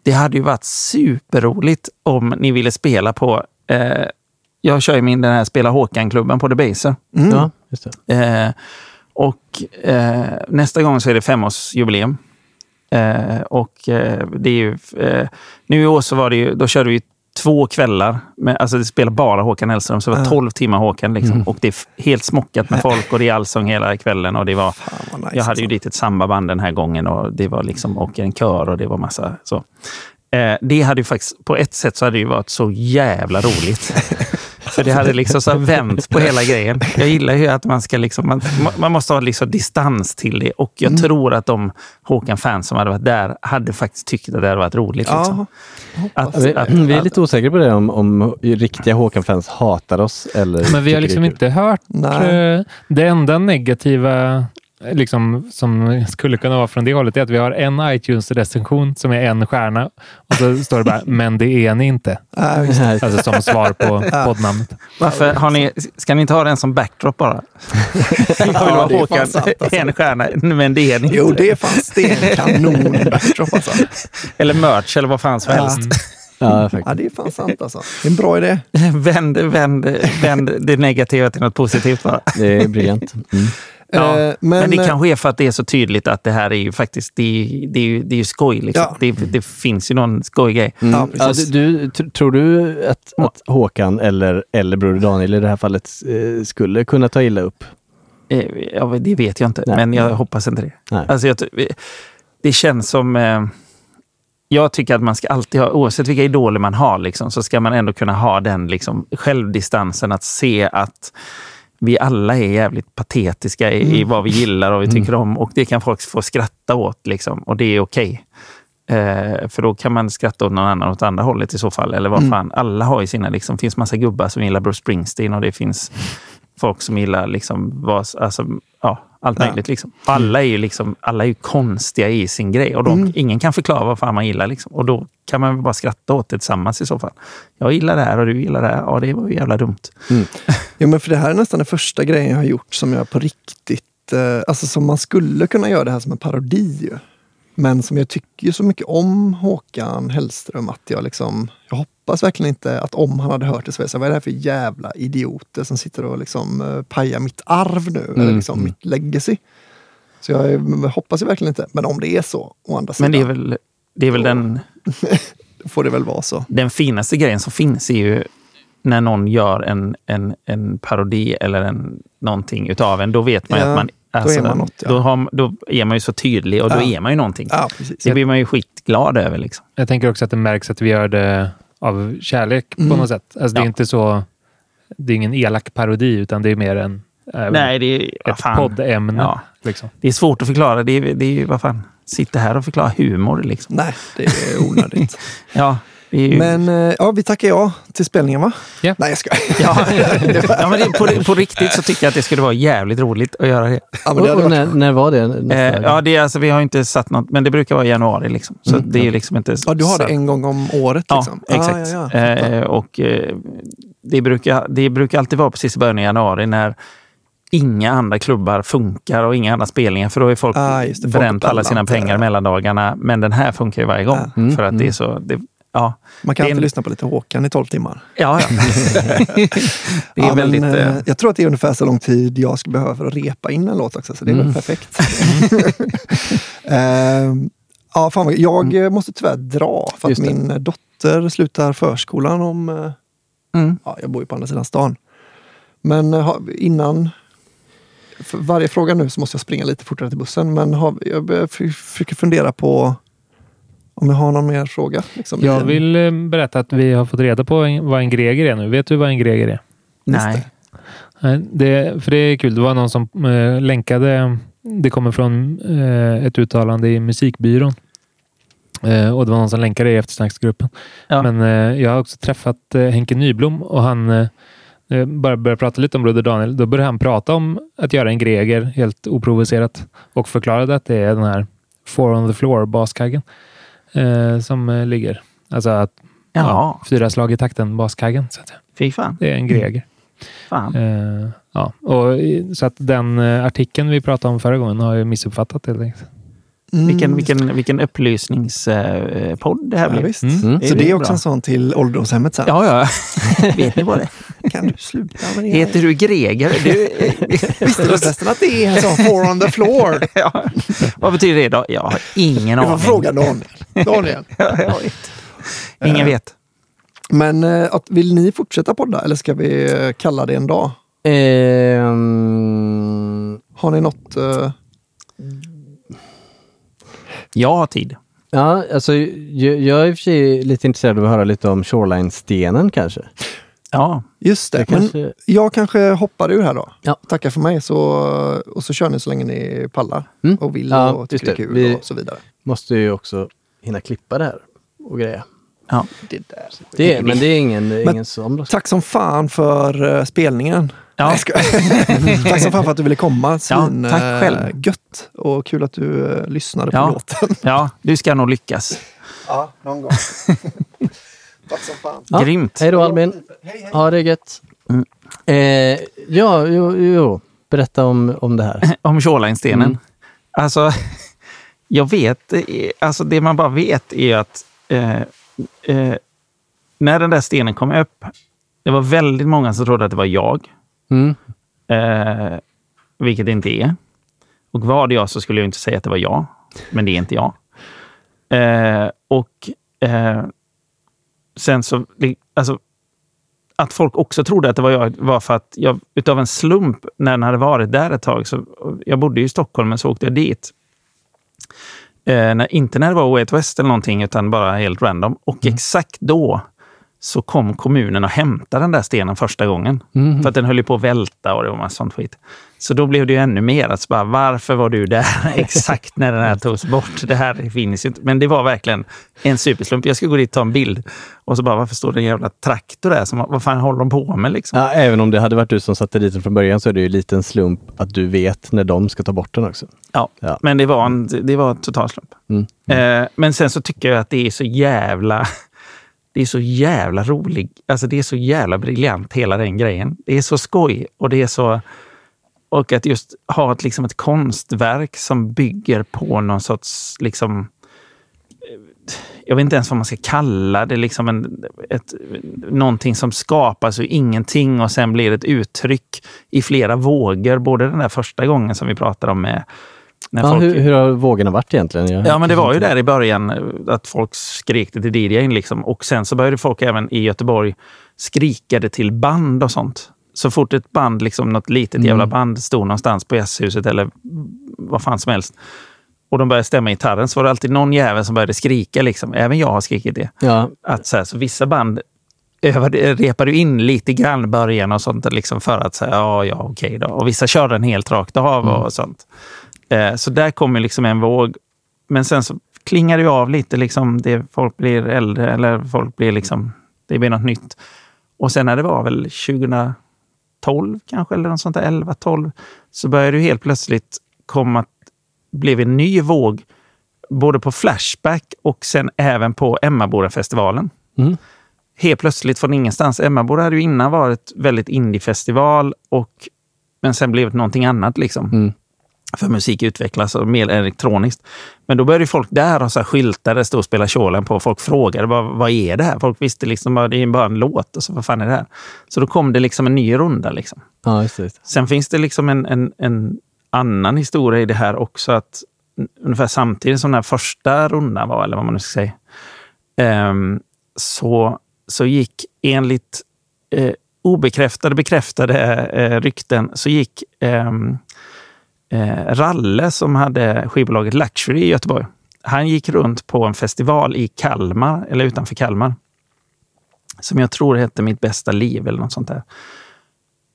Det hade ju varit superroligt om ni ville spela på, eh, jag kör ju min den här Spela Håkan-klubben på Debaser. Ja, just det. Eh, och eh, nästa gång så är det femårsjubileum. Eh, och eh, det är ju, eh, nu i år så var det ju, då körde vi två kvällar. Med, alltså det spelar bara Håkan Hellström, så det var Ja. 12 timmar Håkan. Liksom. Mm. Och det är helt smockat med folk och det är allsång hela kvällen. Och det var, nice, jag hade ju alltså. dit ett sambaband den här gången och det var liksom, och en kör och det var massa så. Eh, det hade ju faktiskt, på ett sätt så hade det ju varit så jävla roligt. För det hade liksom så vänt på hela grejen. Jag gillar ju att man ska liksom, man, man måste ha liksom distans till det. Och jag Mm. tror att de Håkan-fans som hade varit där hade faktiskt tyckt att det hade varit roligt. Liksom. Att, vi, att, vi är lite osäkra på det, om, om riktiga Håkan-fans hatar oss eller Men vi har liksom inte hört Nej. eh, det enda negativa liksom, som skulle kunna vara från det hållet är att vi har en iTunes-recension som är en stjärna och så står det bara “men det är ni inte”. Alltså som svar på poddnamnet. varför har ni, ska ni inte ha den som backdrop bara? Jag vill Ja, Håkan, sant, alltså. en stjärna, men det är ni inte. Jo, det är fan stenkanon backdrop alltså. Eller merch eller vad fan som Ja. helst. Ja, Ja, det är fan sant alltså. Det är en bra idé. Vänd, vänd, vänd det negativa till något positivt bara. Det är briljant. Mm. Ja, Eh, men, men, det kanske är för att det är så tydligt att det här är ju faktiskt det är, det är, ju- det är ju skoj. Liksom. Ja. Det, det finns ju någon skojgrej. Ja, Ja, du, du, tr- tror du att, att Håkan eller, eller Broder Daniel i det här fallet eh, skulle kunna ta illa upp? Eh, Ja, det vet jag inte, Nej. men jag hoppas inte det. Nej. Alltså, jag, det känns som... Eh, jag tycker att man ska alltid ha, oavsett vilka idoler man har, liksom, så ska man ändå kunna ha den liksom, självdistansen att se att vi alla är jävligt patetiska i, i vad vi gillar och vi tycker om. Och det kan folk få skratta åt liksom, och det är okej. Eh, för då kan man skratta åt någon annan åt andra hållet i så fall. Eller vad fan, alla har ju sina, liksom, det finns massa gubbar som gillar Bruce Springsteen och det finns folk som gillar liksom, vad, alltså, ja, allt möjligt. Liksom. Alla, är ju liksom, alla är konstiga i sin grej och de, ingen kan förklara vad fan man gillar. Liksom. Och då kan man bara skratta åt det tillsammans i så fall. Jag gillar det här och du gillar det här. Ja, det var ju jävla dumt. Jo, men för det här är nästan den första grejen jag har gjort som jag på riktigt, eh, alltså som man skulle kunna göra det här som en parodi. Men som jag tycker så mycket om Håkan Hellström att jag liksom, jag hoppas verkligen inte att om han hade hört det så så här, vad är det här för jävla idioter som sitter och liksom uh, pajar mitt arv nu, eller Mm, liksom mm. mitt legacy. Så jag hoppas ju verkligen inte, men om det är så, å andra sidan, Men det är väl, det är väl den, då får det väl vara så. den finaste grejen som finns är ju när någon gör en, en, en parodi eller en, någonting utav en. Då vet man Ja, att man... då är man något, ja. då, har, då är man ju så tydlig och då Ja. är man ju någonting. Ja, precis. Det blir man ju skitglad över. Liksom. Jag tänker också att det märks att vi gör det av kärlek på Mm. något sätt. Alltså, Det är inte så... Det är ingen elak parodi, utan det är mer en, äh, Nej, det är, ett fan. poddämne. Ja. Liksom. Det är svårt att förklara. Det är, det är ju, vad fan, sitta här och förklara humor. Liksom. Nej, det är onödigt. Ja, ju, men eh, ja, vi tackar ja till spelningen va? Ja. Nej, jag ska. ja, ja, men det, på, på riktigt så tycker jag att det skulle vara jävligt roligt att göra det. Ja, men det Och, och när, när var det? Eh, ja, det är, alltså, vi har inte satt något, men det brukar vara i januari. Liksom. Så Mm. det är liksom inte... Ja, du har det så- en gång om året Ja, liksom? exakt. Ah, ja, ja. Fattar. eh, och eh, det, brukar, det brukar alltid vara precis i början av januari när inga andra klubbar funkar och inga andra spelningar. För då är folk Ah, det. Bränt alla sina pengar mellandagarna. Men den här funkar ju varje gång. Ja. Mm, För att det är så... Det, ja, Man kan alltid en- lyssna på lite Håkan i 12 timmar. ja, ja. det är Ja, väldigt... men, eh, eh, jag tror att det är ungefär så lång tid jag skulle behöva för att repa in en låt också, så det är Mm. väl perfekt. Ehm, ja, fan jag eh, måste tyvärr dra för att Just min eh, dotter slutar förskolan om... eh, Mm. Ja, jag bor ju på andra sidan stan. Men innan för varje fråga nu så måste jag springa lite fortare till bussen. Men har, jag försöker fundera på om jag har någon mer fråga. Liksom, Jag vill eh, berätta att vi har fått reda på en- vad en greger är nu. Vet du vad en greger är? nej. Nej, Det, för det är kul. Det var någon som eh, länkade. Det kommer från eh, ett uttalande i Musikbyrån. Och det var någon som länkade i eftersnacksgruppen. Ja. Men jag har också träffat Henke Nyblom och han bara började prata lite om Broder Daniel. Då började han prata om att göra en greger helt oprovocerat och förklarade att det är den här Four on the floor baskaggen eh, som eh, ligger. Alltså att Ja, fyra slag i takten baskaggen. Så att säga. fy fan. det är en greger. Fan. Eh, ja. och, i- så att den eh, artikeln vi pratade om förra gången har jag missuppfattat helt enkelt. Mm. Vilken, vilken, vilken upplysningspodd det här Ja, blir. visst. Mm. Så det är också bra. en sån till ålderdomshemmet sen. Ja, ja. Vet ni vad det Kan du sluta med det? Heter du Greger? Du, Visste du förresten att det är en sån four on the floor? ja. Vad betyder det då? Jag har ingen Du får aning. fråga Daniel. Daniel. Ja, jag vet. Ingen vet. Men eh, att, vill ni fortsätta podda eller ska vi eh, kalla det en dag? Ehm, Har ni något? eh, Jag har tid. ja, alltså, jag, jag är i och för sig lite intresserad av att höra lite om Shoreline-stenen kanske. Ja, Just det. Det Men kanske- jag kanske hoppar ur här då. Ja. Tackar för mig så, och så kör ni så länge ni pallar Mm. och vill Ja, och tycker det är kul Vi- och så vidare. Måste ju också hinna klippa det här och greja. ja. Det där. Det, men det är ingen, ingen som. Tack som fan för eh, spelningen. Ja. Tack som fan för att du ville komma. Svin, Ja, tack eh, själv. Gött och kul att du eh, lyssnade på Ja. låten. ja, du ska nog lyckas. Ja, någon gång. tack som fan. Ja. Grymt. Hej då Albin. Ha det gött. Mm. Eh, ja, jo, jo. Berätta om, om det här. Om Shoreline-stenen. Mm. Alltså, jag vet, eh, alltså det man bara vet är att eh, eh, när den där stenen kom upp, det var väldigt många som trodde att det var jag, Mm. eh, vilket det inte är. Och var det jag så skulle jag inte säga att det var jag, men det är inte jag. Eh, och eh, sen så, alltså, att folk också trodde att det var jag var för att jag utav en slump, när den hade varit där ett tag, så jag bodde ju i Stockholm, men så åkte jag dit. Eh, när, inte när det var Way West eller någonting, utan bara helt random. Och exakt då så kom kommunen och hämtade den där stenen första gången. Mhm. För att den höll ju på att välta och det var massa sånt skit. Så då blev det ju ännu mer att bara, varför var du där exakt när den här togs bort? Det här finns ju inte. Men det var verkligen en superslump. Jag ska gå dit och ta en bild och så bara, varför står det en jävla traktor där? Som, vad fan håller de på med liksom? Ja, även om det hade varit du som satte dit den från början så är det ju en liten slump att du vet när de ska ta bort den också. Ja, Ja. men det var en, det var en total slump. Mm. Eh, men sen så tycker jag att det är så jävla... Det är så jävla rolig, alltså det är så jävla briljant hela den grejen. Det är så skoj och det är så... Och att just ha ett, liksom ett konstverk som bygger på någon sorts... Liksom, jag vet inte ens vad man ska kalla det. Liksom en, ett, någonting som skapas ur ingenting och sen blir ett uttryck i flera vågor. Både den där första gången som vi pratade om med när Ja, folk, hur, hur har vågorna varit egentligen? Jag- Ja, men det var ju där i början eh, att folk skrek det till DJn. Liksom. Och sen så började folk även i Göteborg skrika det till band och sånt. Så fort ett band, liksom något litet Mm. jävla band, stod någonstans på jazzhuset eller vad fan som helst och de började stämma gitarren så var det alltid någon jävel som började skrika. Liksom. Även jag har skrikit det. Ja, Att, så, här, så vissa band övade, repade in lite grann i början och sånt liksom för att säga ja, ja, okej då. Och vissa körde den helt rakt av och sånt. Eh, så där kommer liksom en våg. Men sen så klingar det av lite. Liksom, det, folk blir äldre eller folk blir liksom, det blir något nytt. Och sen när det var väl 2012 kanske, eller något sånt där, 11, 12, så började det helt plötsligt komma, blev en ny våg både på Flashback och sen även på Emmaboda-festivalen. Mm. Helt plötsligt från ingenstans. Emmaboda hade ju innan varit väldigt indiefestival, och, men sen blev det någonting annat. Liksom. Mm. För musik utvecklas mer elektroniskt. Men då började folk där ha så skyltar, det stod och spela Shoreline på. Folk frågade vad, vad är det här? Folk visste liksom bara, det är bara en låt. Och så, vad fan är det här? Så då kom det liksom en ny runda. Liksom. ja just det. Sen finns det liksom en, en, en annan historia i det här också. att Ungefär samtidigt som den här första rundan var, eller vad man nu ska säga, ehm, så, så gick enligt eh, obekräftade, bekräftade eh, rykten, så gick ehm, eh, Ralle som hade skivbolaget Luxury i Göteborg. Han gick runt på en festival i Kalmar, eller utanför Kalmar, som jag tror hette Mitt bästa liv eller något sånt där.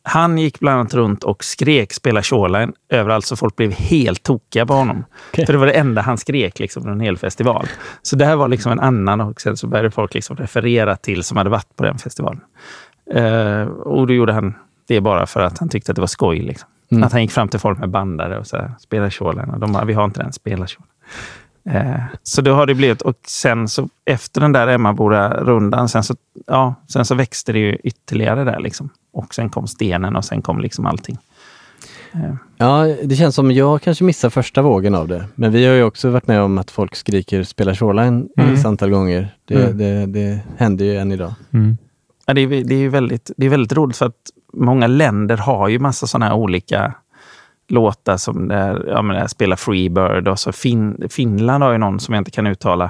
Han gick bland annat runt och skrek spela Shoreline överallt så folk blev helt tokiga på honom. Okej. För det var det enda han skrek liksom, under en hel festival. Så det här var liksom en annan och sen så började folk liksom referera till som hade varit på den festivalen. Eh, och då gjorde han det bara för att han tyckte att det var skoj. Liksom. Mm. Att han gick fram till folk med bandare och spela Shoreline. Och de bara, vi har inte den, spela Shoreline. Eh, så då har det blivit, och sen så efter den där Emmaboda-rundan, sen så, ja, sen så växte det ju ytterligare där liksom. Och sen kom stenen och sen kom liksom allting. Eh, Ja, det känns som jag kanske missar första vågen av det. Men vi har ju också varit med om att folk skriker spela Shoreline Mm. ett antal gånger. Det, Mm. det, det händer ju än idag. Ja, det, är, det, är ju väldigt, det är väldigt roligt för att många länder har ju massa sådana här olika låtar som där, ja, men där spelar Freebird och så fin, Finland har ju någon som jag inte kan uttala.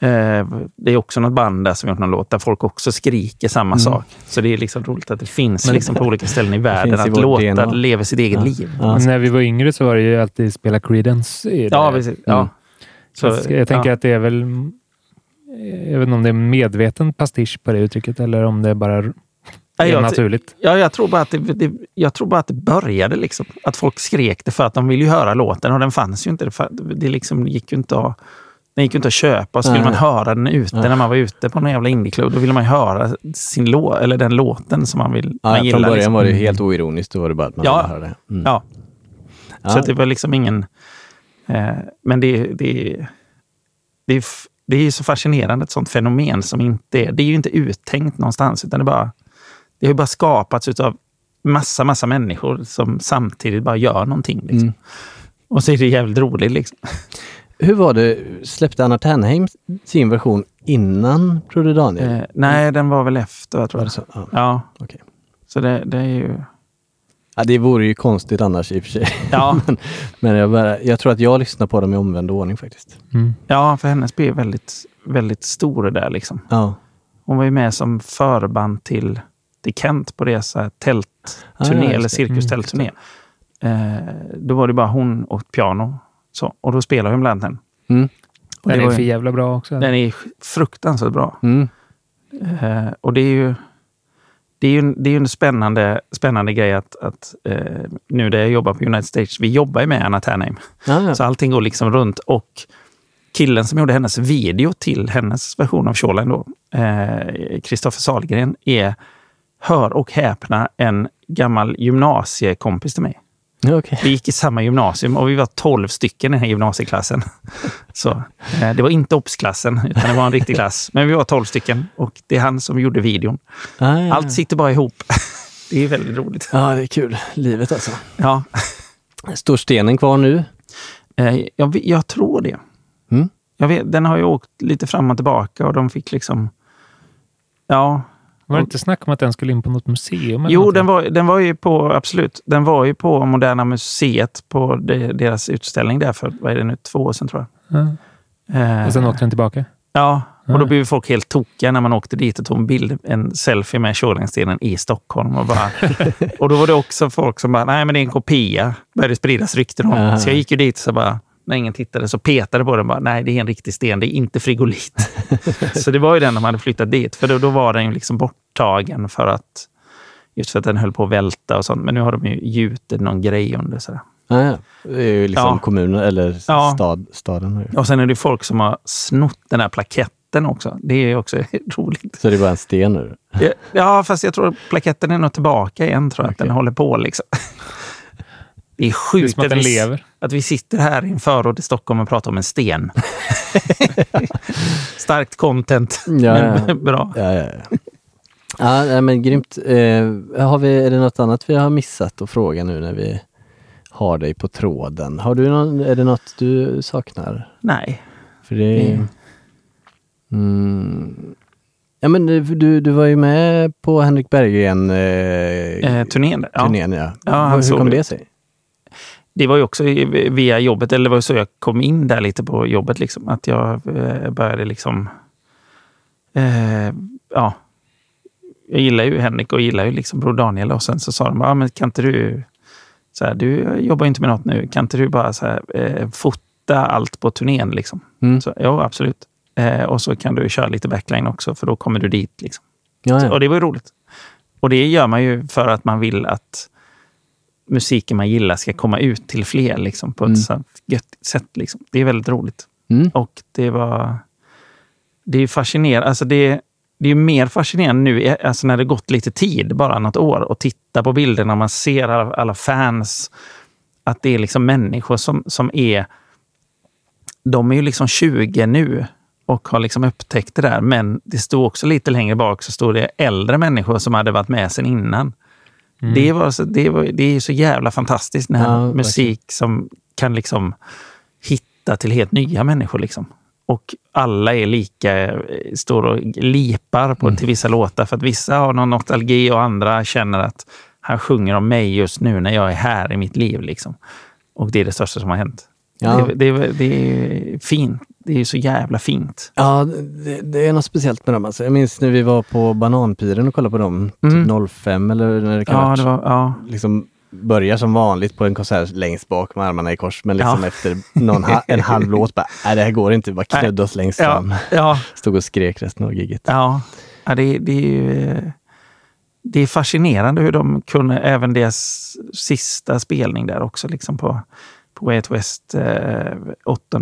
Eh, det är också något band där som gjort någon låt där folk också skriker samma Mm. sak. Så det är liksom roligt att det finns Men- liksom på olika ställen i världen att låtar DNA. lever sitt eget Ja. liv. Men när vi var yngre så var det ju alltid spela Creedence. i det. Ja, precis. Ja. Så, Så, jag tänker ja. att det är väl... Jag vet inte om det är medveten pastisch på det uttrycket eller om det bara Ja, jag- naturligt. Ja, jag tror bara att det, det, jag tror bara att det började. Liksom. Att folk skrek det för att de ville ju höra låten och den fanns ju inte. Det, det liksom gick ju inte att, den gick ju inte att köpa. Så ville Nej. man höra den ute Nej. när man var ute på någon jävla indieklubb. Då ville man ju höra sin lå, eller den låten som man vill Ja, man från gillar. början liksom. var det helt oironiskt. Då var det bara att man Ja. ville höra det. Mm. Ja. Ja. Så det var liksom ingen... Eh, men det, det, det, det är ju så fascinerande, ett sånt fenomen som inte är... Det är ju inte uttänkt någonstans, utan det, bara, det har ju bara skapats av massa, massa människor som samtidigt bara gör någonting. Liksom. Mm. Och så är det jävligt roligt. Liksom. Hur var det, släppte Anna Ternheim sin version innan Broder Daniel? Eh, nej, den var väl efter, jag tror Var jag. det så? Ja. Ja. Okej. Så det, det är ju... Ja, det vore ju konstigt annars i och för sig. Ja. men men jag, bara, jag tror att jag lyssnar på dem i omvänd ordning faktiskt. Ja, för hennes blev väldigt, väldigt stor där. Liksom. Ja. Hon var ju med som förband till, till Kent på deras så här tältturné, Ah, eller cirkustältturné. Eh, då var det bara hon och ett piano. Så, och då spelade hon bland den. Mm. Och Den är för jävla bra också. Den är fruktansvärt bra. Mm. Eh, och det är ju det är ju, det är ju en spännande, spännande grej att, att eh, nu där jag jobbar på United States, vi jobbar ju med Anna Ternheim. Ja, ja. Så allting går liksom runt. Och killen som gjorde hennes video till hennes version av Shoreline då, eh, Kristoffer Sahlgren, är, hör och häpna, en gammal gymnasiekompis till mig. Okej. Vi gick i samma gymnasium och vi var 12 stycken i den här gymnasieklassen. Så, eh, det var inte OBS-klassen, utan det var en riktig klass. Men vi var 12 stycken och det är han som gjorde videon. Ah, ja. Allt sitter bara ihop. Det är väldigt roligt. Ja, det är kul. Livet alltså. Ja, Står stenen kvar nu? eh, jag, jag tror det. Mm. Jag vet, den har ju åkt lite fram och tillbaka och de fick liksom... Ja. Var det inte snack om att den skulle in på något museum? eller Jo, något? den var, den var ju på, absolut, den var ju på Moderna Museet på de, deras utställning där för, vad är det nu, två år sedan tror jag. Ja. Eh, Och sen åkte den tillbaka? Ja, och då blev folk helt tokiga när man åkte dit och tog en bild, en selfie med Shoreline-stenen i Stockholm. Och, bara, och då var det också folk som bara, nej men det är en kopia. Började spridas rykten om. Aha. Så jag gick ju dit så bara, när ingen tittade, så petade på den bara, nej det är en riktig sten, det är inte frigolit. så det var ju den de hade flyttat dit, för då, då var den ju liksom borttagen för att, just för att den höll på att välta och sånt. Men nu har de ju gjutit någon grej under. Sådär. Ah, ja. Det är ju liksom Ja. kommunen eller Ja. stad, staden. Och sen är det folk som har snott den här plaketten också. Det är ju också roligt. Så det är bara en sten nu? Ja, Ja, fast jag tror plaketten är nog tillbaka igen, tror jag. Att den håller på liksom. Det är Det är sjukt som att den lever. Att vi sitter här i en förort i Stockholm och pratar om en sten. Starkt content, Ja, men ja. bra. Ja, ja, ja. ja men grymt. Eh, har vi, är det något annat vi har missat att fråga nu när vi har dig på tråden? Har du någon, är det något du saknar? Nej. För det... Mm. Mm. Ja, men du, du, var ju med på Henrik Berggren eh, Eh, turnén, ja. turnén, ja. Ja, han Hur såg kom det. det sig? Det var ju också via jobbet, eller det var så jag kom in där lite på jobbet. Liksom, att jag eh, började liksom... Eh, ja, jag gillar ju Henrik och gillar ju liksom Bror Daniel. Och sen så sa de, ah, men kan inte du... Så här, du jobbar ju inte med något nu. Kan inte du bara så här, eh, fota allt på turnén? Liksom? Mm. Så, ja, absolut. Eh, och så kan du köra lite backline också, för då kommer du dit. Liksom. Ja. Och det var ju roligt. Och det gör man ju för att man vill att musiken man gillar ska komma ut till fler liksom, på ett Mm. gött sätt. Liksom. Det är väldigt roligt. Mm. Och det var... Det är fascinerande. Alltså det, det är mer fascinerande nu, eh, alltså när det gått lite tid, bara något år, och titta på bilderna. Man ser alla, alla fans. Att det är liksom människor som, som är de är ju liksom 20 nu och har liksom upptäckt det där. Men det stod också lite längre bak så stod det äldre människor som hade varit med sedan innan. Mm. Det, var så, det, var, det är så jävla fantastiskt när Ja, musik som kan liksom hitta till helt nya människor. Liksom. Och alla är lika, eh, står och lipar på, till vissa låtar. För att vissa har någon nostalgi och andra känner att han sjunger om mig just nu när jag är här i mitt liv. Liksom. Och det är det största som har hänt. Ja. Det, det, det är fint. Det är så jävla fint. Ja, det, det är något speciellt med dem. Alltså. Jag minns när vi var på Bananpiren och kollade på dem, Mm. typ 05 eller när det kan Ja, det var, ja. liksom börjar som vanligt på en konsert längst bak med armarna i kors, men liksom Ja. efter någon ha, en halv låt bara, nej det här går inte, bara knödde oss längst fram. ja. Stod och skrek resten av giget. Ja, ja det, det, är ju, det är fascinerande hur de kunde, även deras sista spelning där också, liksom på, på Way Out West, eh, 8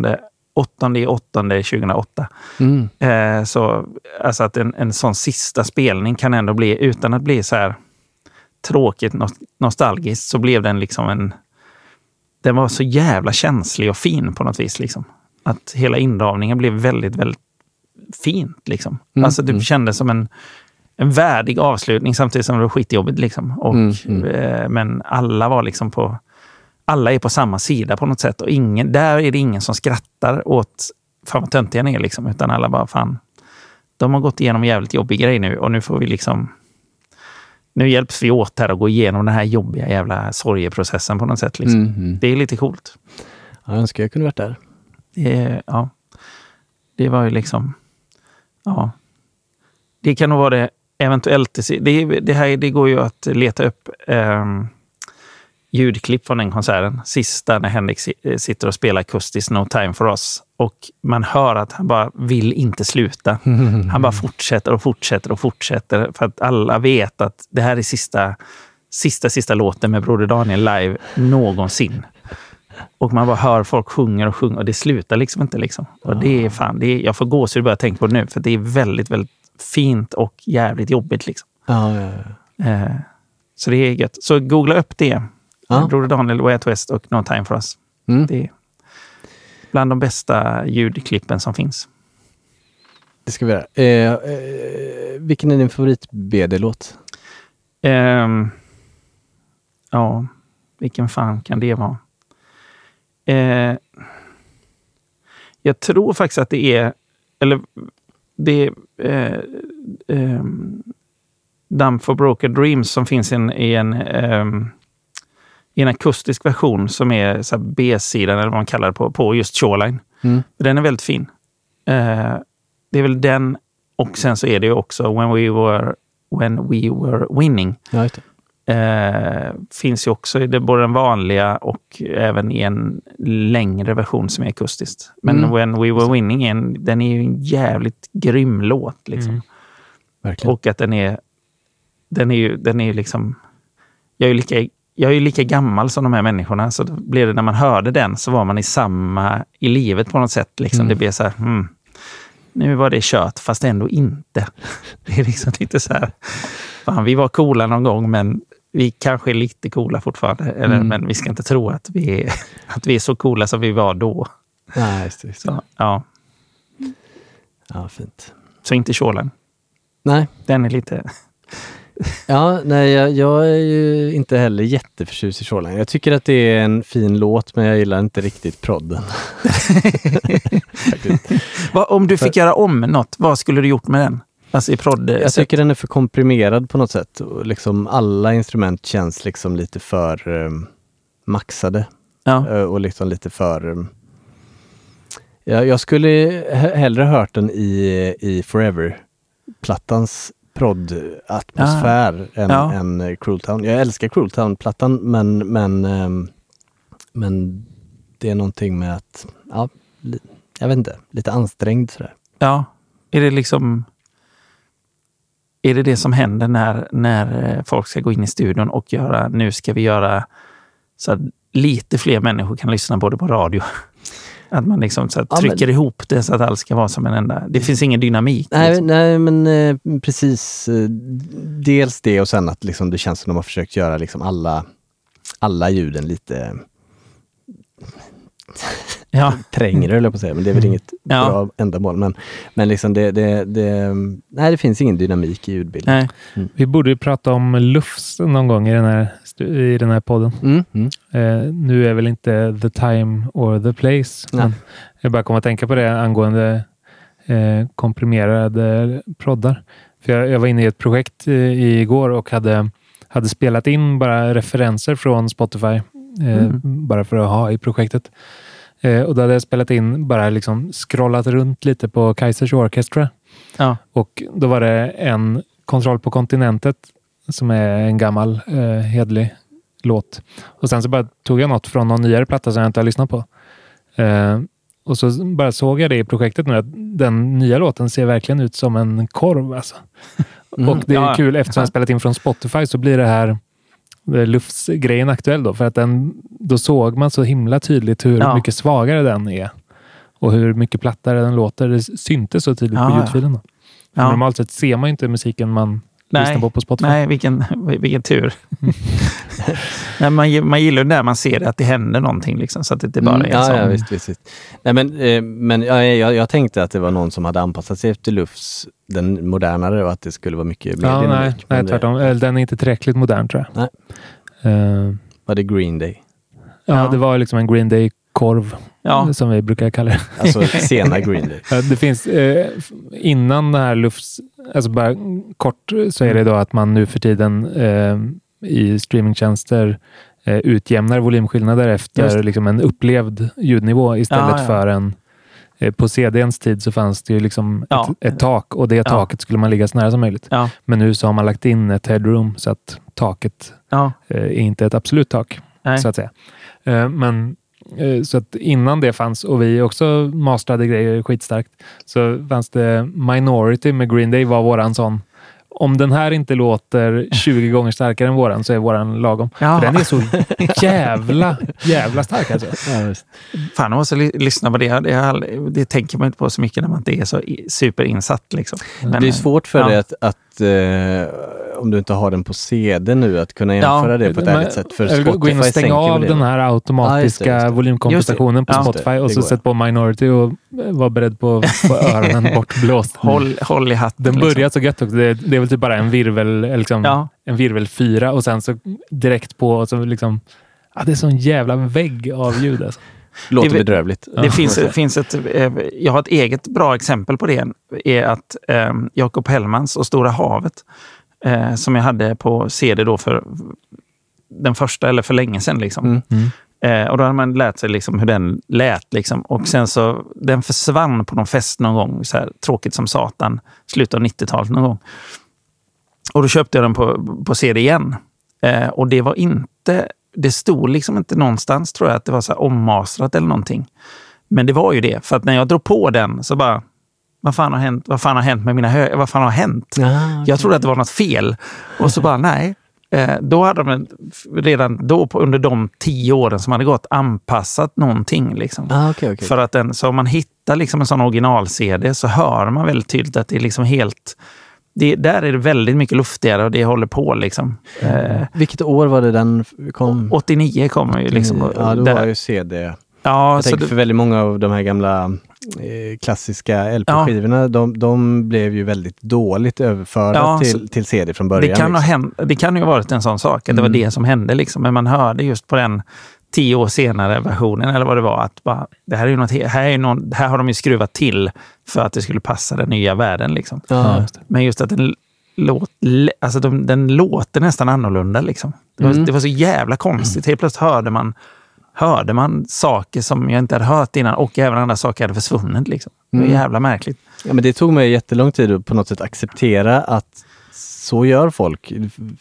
8 i 8 2008. Mm. Eh, så alltså att en, en sån sista spelning kan ändå bli, utan att bli så här tråkigt nos- nostalgiskt, så blev den liksom en... Den var så jävla känslig och fin på något vis. Liksom. Att hela inramningen blev väldigt, väldigt fint. Liksom. Mm, Alltså det mm. kändes som en, en värdig avslutning samtidigt som det var skitjobbigt. Liksom. Och, Mm, mm. Eh, men alla var liksom på... Alla är på samma sida på något sätt. Och ingen, där är det ingen som skrattar åt fan vad töntiga ni är. Liksom, utan alla bara, fan, de har gått igenom en jävligt jobbig grej nu och nu får vi liksom... Nu hjälps vi åt här att gå igenom den här jobbiga jävla sorgeprocessen på något sätt. Liksom. Mm. Det är lite coolt. Jag önskar jag kunde varit där. Det, ja. det var ju liksom... Ja. Det kan nog vara det eventuellt. Det, det, här, det går ju att leta upp ehm, ljudklipp från den konserten. Sista när Henrik eh, sitter och spelar akustiskt No time for us. Och man hör att han bara vill inte sluta. Han bara fortsätter och fortsätter och fortsätter. För att alla vet att det här är sista, sista, sista låten med Broder Daniel live någonsin. Och man bara hör folk sjunger och sjunger och det slutar liksom inte. Liksom. Och det är fan, det är, jag får gåshud bara jag tänker på det nu, för det är väldigt, väldigt fint och jävligt jobbigt. Liksom. Ja, ja, ja. Eh, så det är gött. Så googla upp det. Ja. Broder Daniel, Way Out West och No Time For Us. Mm. Det är bland de bästa ljudklippen som finns. Det ska vi göra. Eh, eh, vilken är din favorit-BD-låt? Ehm, ja, vilken fan kan det vara? Eh, jag tror faktiskt att det är, eller det är eh, ehm, Dumb for Broken Dreams som finns i en, i en, ehm, i en akustisk version som är B-sidan, eller vad man kallar det, på, på just Shoreline. Mm. Den är väldigt fin. Eh, det är väl den, och sen så är det ju också When We Were, when we were Winning. Ja. Eh, finns ju också i både den vanliga och även i en längre version som är akustiskt. Men Mm. When We Were Winning, är en, den är ju en jävligt grym låt. Liksom. Mm. Och att den är, den är ju den är ju liksom... Jag är ju lika, jag är ju lika gammal som de här människorna, så blev det när man hörde den så var man i samma i livet på något sätt. Liksom. Mm. Det blev så här, hmm, nu var det kört, fast ändå inte. Det är liksom lite så här, fan, vi var coola någon gång, men vi kanske är lite coola fortfarande. Eller, Mm. Men vi ska inte tro att vi, är, att vi är så coola som vi var då. Nej, just det. Just det. Så, ja. Ja, fint. så inte Shoreline. Nej, Den är lite... ja, nej jag, jag är ju inte heller jätteförtjust i Shoreline. Jag tycker att det är en fin låt, men jag gillar inte riktigt prodden. Om du fick göra om något, vad skulle du gjort med den? Alltså i prodd... Jag tycker den är för komprimerad på något sätt. Liksom alla instrument känns liksom lite för um, maxade. Ja. Eh, och liksom lite för... Um, ja, jag skulle he- hellre hört den i, i Forever-plattans prodd-atmosfär än, Ja. än Cruel Town. Jag älskar Cruel Town-plattan men, men, ehm, men det är någonting med att, ja, jag vet inte, lite ansträngd sådär. Ja. Är det liksom... Är det det som händer när, när eh, folk ska gå in i studion och göra, nu ska vi göra så att lite fler människor kan lyssna på det på radio? Att man liksom så att Ja, men- trycker ihop det så att allt ska vara som en enda... Det finns ingen dynamik. Nej, liksom. nej men eh, precis. Eh, dels det och sen att liksom, det känns som de har försökt göra liksom alla, alla ljuden lite Ja. trängre, höll jag på att säga, men det är väl inget Ja. bra ändamål. Men, men liksom det, det, det, nej, det finns ingen dynamik i ljudbilden. Nej. Mm. Vi borde ju prata om lufs någon gång i den här, i den här podden. Mm. Mm. Eh, nu är väl inte the time or the place. Nej. Men jag bara kom att tänka på det angående eh, komprimerade proddar. För jag, jag var inne i ett projekt eh, igår och hade, hade spelat in bara referenser från Spotify. Eh, Mm. Bara för att ha i projektet. Eh, och då hade jag spelat in, bara liksom scrollat runt lite på Kaisers Orchestra. Ja. Och då var det en Kontroll på kontinentet som är en gammal eh, hedlig låt. Och sen så bara tog jag något från någon nyare platta som jag inte har lyssnat på. Eh, och så bara såg jag det i projektet nu att den nya låten ser verkligen ut som en korv. Alltså. Mm. Och det är Ja, kul eftersom jag spelat in från Spotify så blir det här luftsgrejen aktuell då. För att den, då såg man så himla tydligt hur Ja. mycket svagare den är. Och hur mycket plattare den låter. Det syntes så tydligt Ja, på ljudfilen. Normalt sett ser man inte musiken man lyssnar på på Spotify. Nej, vilken, vilken tur. Nej, man, man gillar när man ser att det händer någonting, liksom, så att det inte bara är Mm, ja, sån... ja, visst, visst, visst. Nej, men eh, men ja, jag, jag tänkte att det var någon som hade anpassat sig efter Lufs, den modernare, och att det skulle vara mycket mer Ja, nej, dynamik. nej, det- tvärtom. Eller, Den är inte tillräckligt modern tror jag. Nej. Eh, Var det Green Day? ja, Ja. det var liksom en Green Day-korv. Ja. Som vi brukar kalla det. Alltså sena Green Day. Ja, Det finns eh, innan den här lufts... Alltså bara kort så är det då att man nu för tiden eh, i streamingtjänster eh, utjämnar volymskillnader efter det. liksom en upplevd ljudnivå istället Ja, ja. för en... Eh, på CDns tid så fanns det ju liksom Ja. ett, ett tak och det Ja. taket skulle man ligga så nära som möjligt. Ja. Men nu så har man lagt in ett headroom så att taket Ja. eh, är inte ett absolut tak. Nej. så att säga. Eh, Men så att innan det fanns och vi också mastrade grejer skitstarkt så fanns det Minority med Green Day var våran sån. Om den här inte låter 20 gånger starkare än våran så är våran lagom. Ja. För den är så jävla, jävla stark alltså. Ja, visst. Fan, jag måste ly- lyssna på det. Det, aldrig- det tänker man inte på så mycket när man inte är så superinsatt. Liksom. Men, det är svårt för ja. dig att, att eh, om du inte har den på CD nu, att kunna jämföra det på ett ärligt sätt. För Spotify gå in och stänga av det. den här Ja, automatiska just det, just det. volymkompensationen på Just det. Spotify Ja, och det så sätt på Minority och eh, var beredd på att få öronen bortblåst. håll, håll i hatten. Den liksom. börjar så gött också. Det, det är väl typ bara en virvel, eller liksom, Ja. en virvel fyra och sen så direkt på och så liksom... Ja, det är sån jävla vägg av ljud alltså. Låter Det- bedrövligt. Det finns, finns ett, eh, jag har ett eget bra exempel på det. är att eh, Jakob Hellmans och Stora havet, eh, som jag hade på CD då för den första, eller för länge sedan. Liksom. Mm. Eh, och då hade man lärt sig liksom hur den lät. Liksom. Och sen så, den försvann på någon fest någon gång, så här, tråkigt som satan, slutet av 90-talet någon gång. Och då köpte jag den på, på CD igen. Eh, och det var inte, det stod liksom inte någonstans tror jag att det var så här ommastrat eller någonting. Men det var ju det, för att när jag drog på den så bara, vad fan har hänt, vad fan har hänt med mina hö... Vad fan har hänt? Jag trodde att det var något fel. Och så bara, nej. Eh, då hade de redan då, under de tio åren som hade gått, anpassat någonting. Liksom. Ah, okay, okay. För att den, så om man hittar liksom en sån original-CD så hör man väldigt tydligt att det är liksom helt... Det, där är det väldigt mycket luftigare och det håller på. Liksom. Eh, Vilket år var det den kom? 89 kommer ju. Liksom, ja, då där- var ju CD. Ja, jag så tänker det- för väldigt många av de här gamla eh, klassiska LP-skivorna, de, de blev ju väldigt dåligt överförda Ja, till, till CD från början. Det kan, ha liksom. hänt, det kan ju ha varit en sån sak, att det Mm. var det som hände. Liksom. Men man hörde just på den tio år senare versionen, eller vad det var, att bara, det här, är ju något, här, är någon, här har de ju skruvat till för att det skulle passa den nya världen. Liksom. Ja, Men just att den, låt, alltså de, den låter nästan annorlunda. Liksom. Det, var, Mm. det var så jävla konstigt. Helt plötsligt hörde man, hörde man saker som jag inte hade hört innan och även andra saker hade försvunnit. Liksom. Det var Mm. jävla märkligt. Ja, men det tog mig jättelång tid att på något sätt acceptera att så gör folk.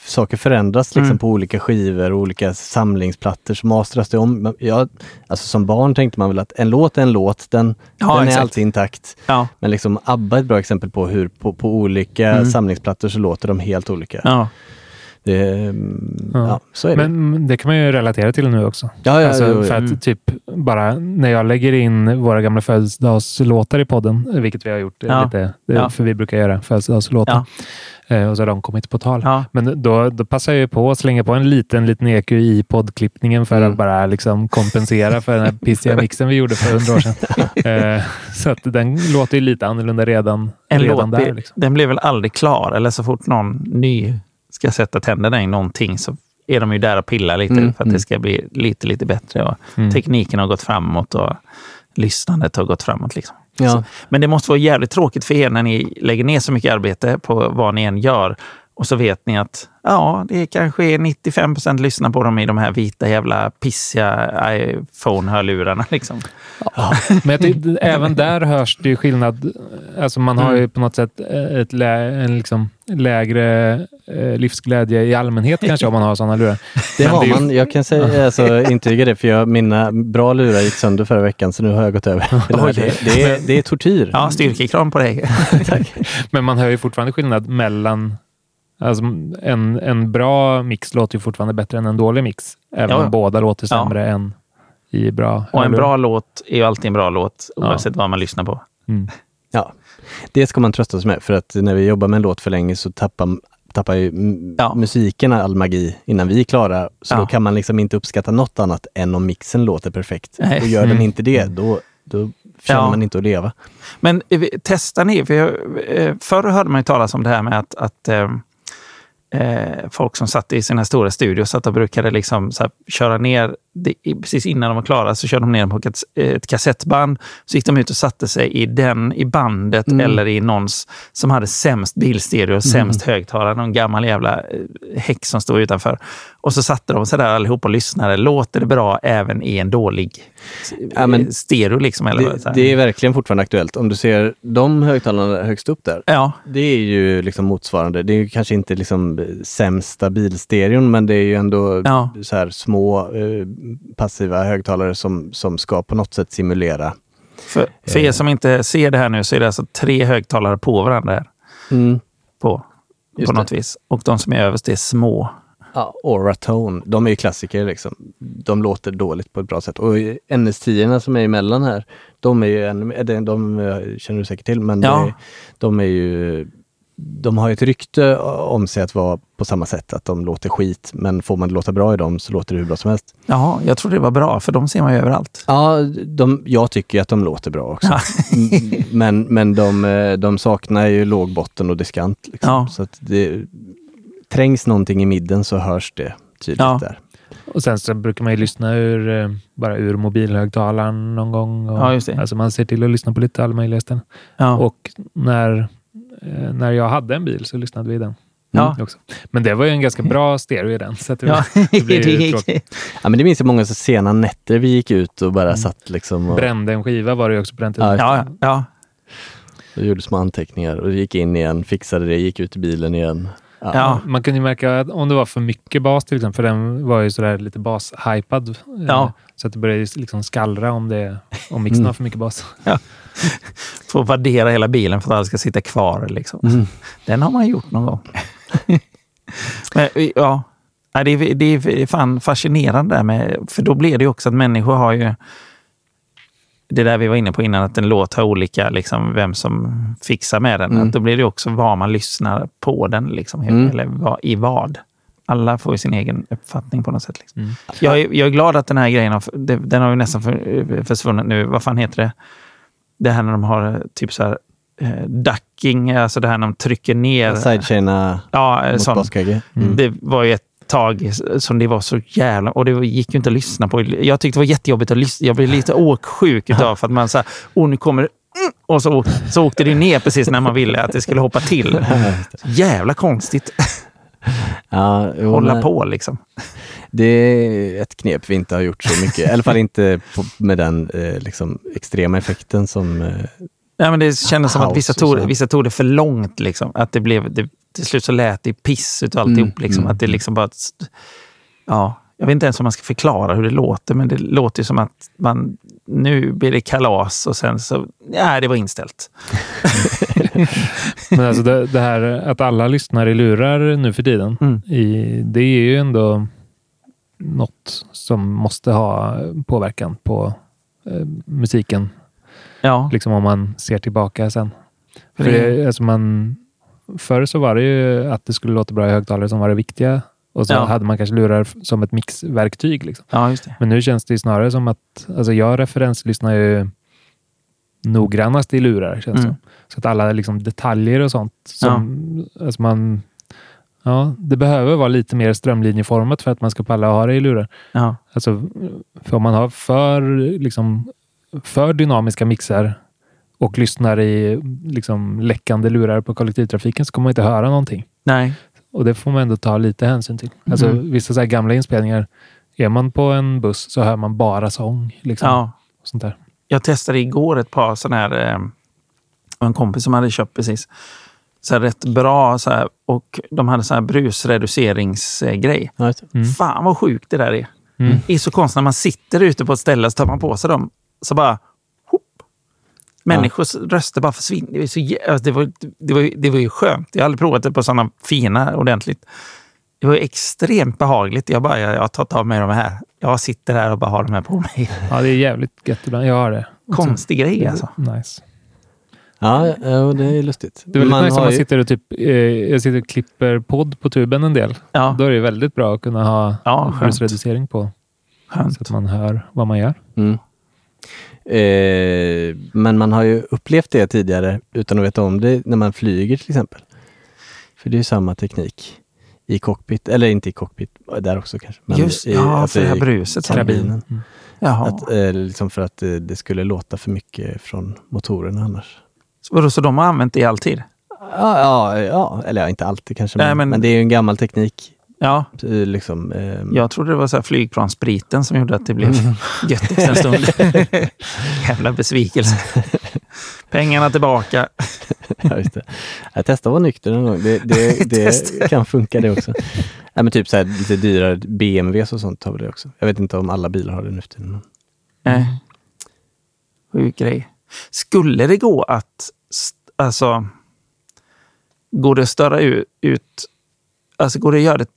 Saker förändras liksom Mm. på olika skivor och olika samlingsplattor, så mastras det om. Jag, alltså som barn tänkte man väl att en låt är en låt, den, Ja, den är alltid intakt. Ja. Men liksom ABBA är ett bra exempel på hur på, på olika Mm. samlingsplattor så låter de helt olika. Ja. Det, mm, ja. så är det. Men det kan man ju relatera till nu också. Ja, ja, alltså, jo, för Mm. att typ bara när jag lägger in våra gamla födelsedagslåtar i podden, vilket vi har gjort Ja. lite, Ja. för vi brukar göra födelsedagslåtar. Eh, Och så har de kommit på tal. Men då, då passar jag ju på att slänga på en liten, liten EQ i poddklippningen för Mm. att bara liksom kompensera för den här pissiga mixen vi gjorde för hundra år sedan. Eh, så att den låter ju lite annorlunda redan, En redan låt, där. Liksom. den blir väl aldrig klar? Eller så fort någon ny ska sätta tänderna i någonting så är de ju där och pillar lite Mm, för att det ska bli lite, lite bättre. Och Mm. Tekniken har gått framåt och lyssnandet har gått framåt. Liksom. Ja. Så, men det måste vara jävligt tråkigt för er när ni lägger ner så mycket arbete på vad ni än gör. Och så vet ni att ja, det kanske är 95 procent lyssnar på dem i de här vita jävla pissiga iPhone-hörlurarna. Liksom. Men jag tycker, även där hörs det ju skillnad. Alltså man har ju på något sätt ett lä, en liksom lägre eh, livsglädje i allmänhet kanske om man har sådana lurar. Det Men har ju- man. Jag kan säga, alltså, intyga det, för jag, mina bra lurar gick sönder förra veckan, så nu har jag gått över. det. Oj. det, det, är, det är tortyr. Ja, styrkekram på dig. Men man hör ju fortfarande skillnad mellan Alltså, en, en bra mix låter ju fortfarande bättre än en dålig mix. Även Ja. om båda låter Ja. sämre än i bra. Och en bra låt är ju alltid en bra låt Ja. oavsett vad man lyssnar på. Mm. Ja, det ska man trösta sig med, för att när vi jobbar med en låt för länge så tappar, tappar ju m- musiken all magi innan vi är klara. Så Ja. då kan man liksom inte uppskatta något annat än om mixen låter perfekt. Nej. Och gör den Mm. inte det, då, då känner Ja. man inte att leva. Men eh, testar ni? För jag, eh, förr hörde man ju talas om det här med att, att eh, folk som satt i sina stora studios att de brukade liksom så här, köra ner, det, precis innan de var klara, så körde de ner dem på ett, ett kassettband. Så gick de ut och satte sig i den, i bandet Mm. eller i någons som hade sämst bilstereo, sämst högtalare, någon gammal jävla eh, häck som stod utanför. Och så satte de sig där allihop och lyssnade. Låter det bra även i en dålig Ja, men eh, stereo? Liksom, eller Det, det är verkligen fortfarande aktuellt. Om du ser de högtalarna högst upp där. Ja. Det är ju liksom motsvarande. Det är kanske inte liksom eh, sämsta bilstereon, men det är ju ändå Ja. så här små eh, passiva högtalare som, som ska på något sätt simulera. För, för Eh. er som inte ser det här nu så är det alltså tre högtalare på varandra här. Mm. På, Just på det. något vis. Och de som är överst är små. Ja, Auratone, de är ju klassiker liksom. De låter dåligt på ett bra sätt. Och NS10 som är emellan här, de är ju ännu de, de eh, känner du säkert till, men Ja. det, de är ju de har ju ett rykte om sig att vara på samma sätt, att de låter skit, men får man det låta bra i dem så låter det hur bra som helst. Jaha, jag trodde det var bra, för de ser man ju överallt. Ja, de, jag tycker att de låter bra också. Mm, men men de, eh, de saknar ju lågbotten och diskant. Liksom. Ja. Så att det trängs någonting i midden så hörs det tydligt Ja. där. Och sen så brukar man ju lyssna ur, eh, bara ur mobilhögtalaren någon gång. Och, Ja, just det. Alltså man ser till att lyssna på lite alla möjliga ställen. Ja. Och när, när jag hade en bil så lyssnade vi i den. Ja. Mm, också. Men det var ju en ganska bra stereo i den. Så det, Ja, det blir. Ja, men det minns jag många så sena nätter vi gick ut och bara satt liksom och, Brände en skiva var det ju också på den tiden. Ja, Ja, ja. och gjorde små anteckningar och gick in igen, fixade det, gick ut i bilen igen. Ja. Ja. Man kunde ju märka att om det var för mycket bas till exempel, för den var ju sådär lite bas-hypad. eh, Ja. Så att det började liksom skallra om, det, om mixen Mm. var för mycket bas. Får värdera hela bilen för att alla ska sitta kvar. Liksom. Mm. Den har man gjort någon gång. Men, ja, Nej, det är, det är fan fascinerande. Med, för då blir det ju också att människor har ju... Det där vi var inne på innan, att en låt har olika, liksom, vem som fixar med den. Mm. Att då blir det också var man lyssnar på den, liksom, Mm. eller vad, i vad. Alla får ju sin egen uppfattning på något sätt. Liksom. Mm. Jag, är, jag är glad att den här grejen har, den har ju nästan för, försvunnit nu. Vad fan heter det? Det här när de har eh, typ så här eh, ducking, alltså det här när de trycker ner. Sidechaina Ja, mot sån. Mm. Det var ju ett tag som det var så jävla... Och det gick ju inte att lyssna på. Jag tyckte det var jättejobbigt att lyssna. Jag blev lite åksjuk utav för att man sa, åh nu kommer mm", Och så, så åkte det ner precis när man ville att det skulle hoppa till. Jävla konstigt. Ja, jo, Hålla men på liksom. Det är ett knep vi inte har gjort så mycket. I alla fall inte på, med den eh, liksom, extrema effekten som... Eh, Ja, men det kändes som att vissa tog, vissa tog det för långt. Liksom. Att det blev, det, till slut så lät det piss utav alltihop. Mm, Liksom. mm, Att det liksom bara... Ja, jag vet inte ens om man ska förklara hur det låter, men det låter som att man nu blir det kalas och sen så, nej det var inställt. Men alltså det, det här att alla lyssnar i lurar nu för tiden, Mm. i, det är ju ändå något som måste ha påverkan på eh, musiken. Ja. Liksom om man ser tillbaka sen. För Det- det, alltså man, förr så var det ju att det skulle låta bra i högtalare som var det viktiga. Och så Ja. hade man kanske lurar som ett mixverktyg. Liksom. Ja. Men nu känns det snarare som att, alltså jag referenslyssnar ju noggrannast i lurar. Känns Mm. som. Så att alla liksom detaljer och sånt. Som, alltså man, ja, det behöver vara lite mer strömlinjeformat för att man ska palla ha det i lurar. Ja. Alltså, för om man har för, liksom, för dynamiska mixar och lyssnar i liksom, läckande lurar på kollektivtrafiken så kommer man inte höra någonting. Nej. Och det får man ändå ta lite hänsyn till. Alltså, Mm. Vissa så här gamla inspelningar, är man på en buss så hör man bara sång. Liksom, Ja. och sånt där. Jag testade igår ett par sådana här, eh, en kompis som hade köpt precis, så här rätt bra så här, och de hade så här brusreduceringsgrej. Mm. Fan vad sjukt det där är. Mm. Det är så konstigt när man sitter ute på ett ställe så tar man på sig dem, så bara Människors röster bara försvinner. Det var, så, alltså, det, var, det, var, ju- det var ju skönt. Jag har aldrig provat det på sådana fina ordentligt. Det var extremt behagligt. Jag bara, jag, jag tagit av mig de här. Jag sitter här och bara har de här på mig. Ja, det är jävligt gött ibland. Jag har det. Konstig grej alltså. Nice. Ja, ja, det är lustigt. Det är väldigt Man nice om man ju- sitter och, typ, eh, jag sitter och klipper podd på tuben en del. Ja. Då är det väldigt bra att kunna ha Ja, skönt. på. Skönt. Så att man hör vad man gör. Mm. Eh, men man har ju upplevt det tidigare utan att veta om det när man flyger till exempel. För det är samma teknik i cockpit, eller inte i cockpit, där också kanske. Men Just, i, ja, för det här bruset. Kabinen. Mm. Att, eh, liksom för att eh, det skulle låta för mycket från motorerna annars. Så, vadå, så de har använt det alltid? Ja, ja, ja eller ja, inte alltid kanske, Nej, men, men- men det är ju en gammal teknik. Ja, Liksom, eh, jag trodde det var så här flygplansspriten som gjorde att det blev Mm. gött en stund. Jävla besvikelse. Pengarna tillbaka. Ja, just det. Jag testade att vara nykter någon gång. Det, det, det kan funka det också. Ja, men typ så här, lite dyrare BMWs och sånt har väl det också. Jag vet inte om alla bilar har det nu för tiden. Nej. Sjuk grej. Skulle det gå att, alltså, går det att störa ut, alltså går det att göra det,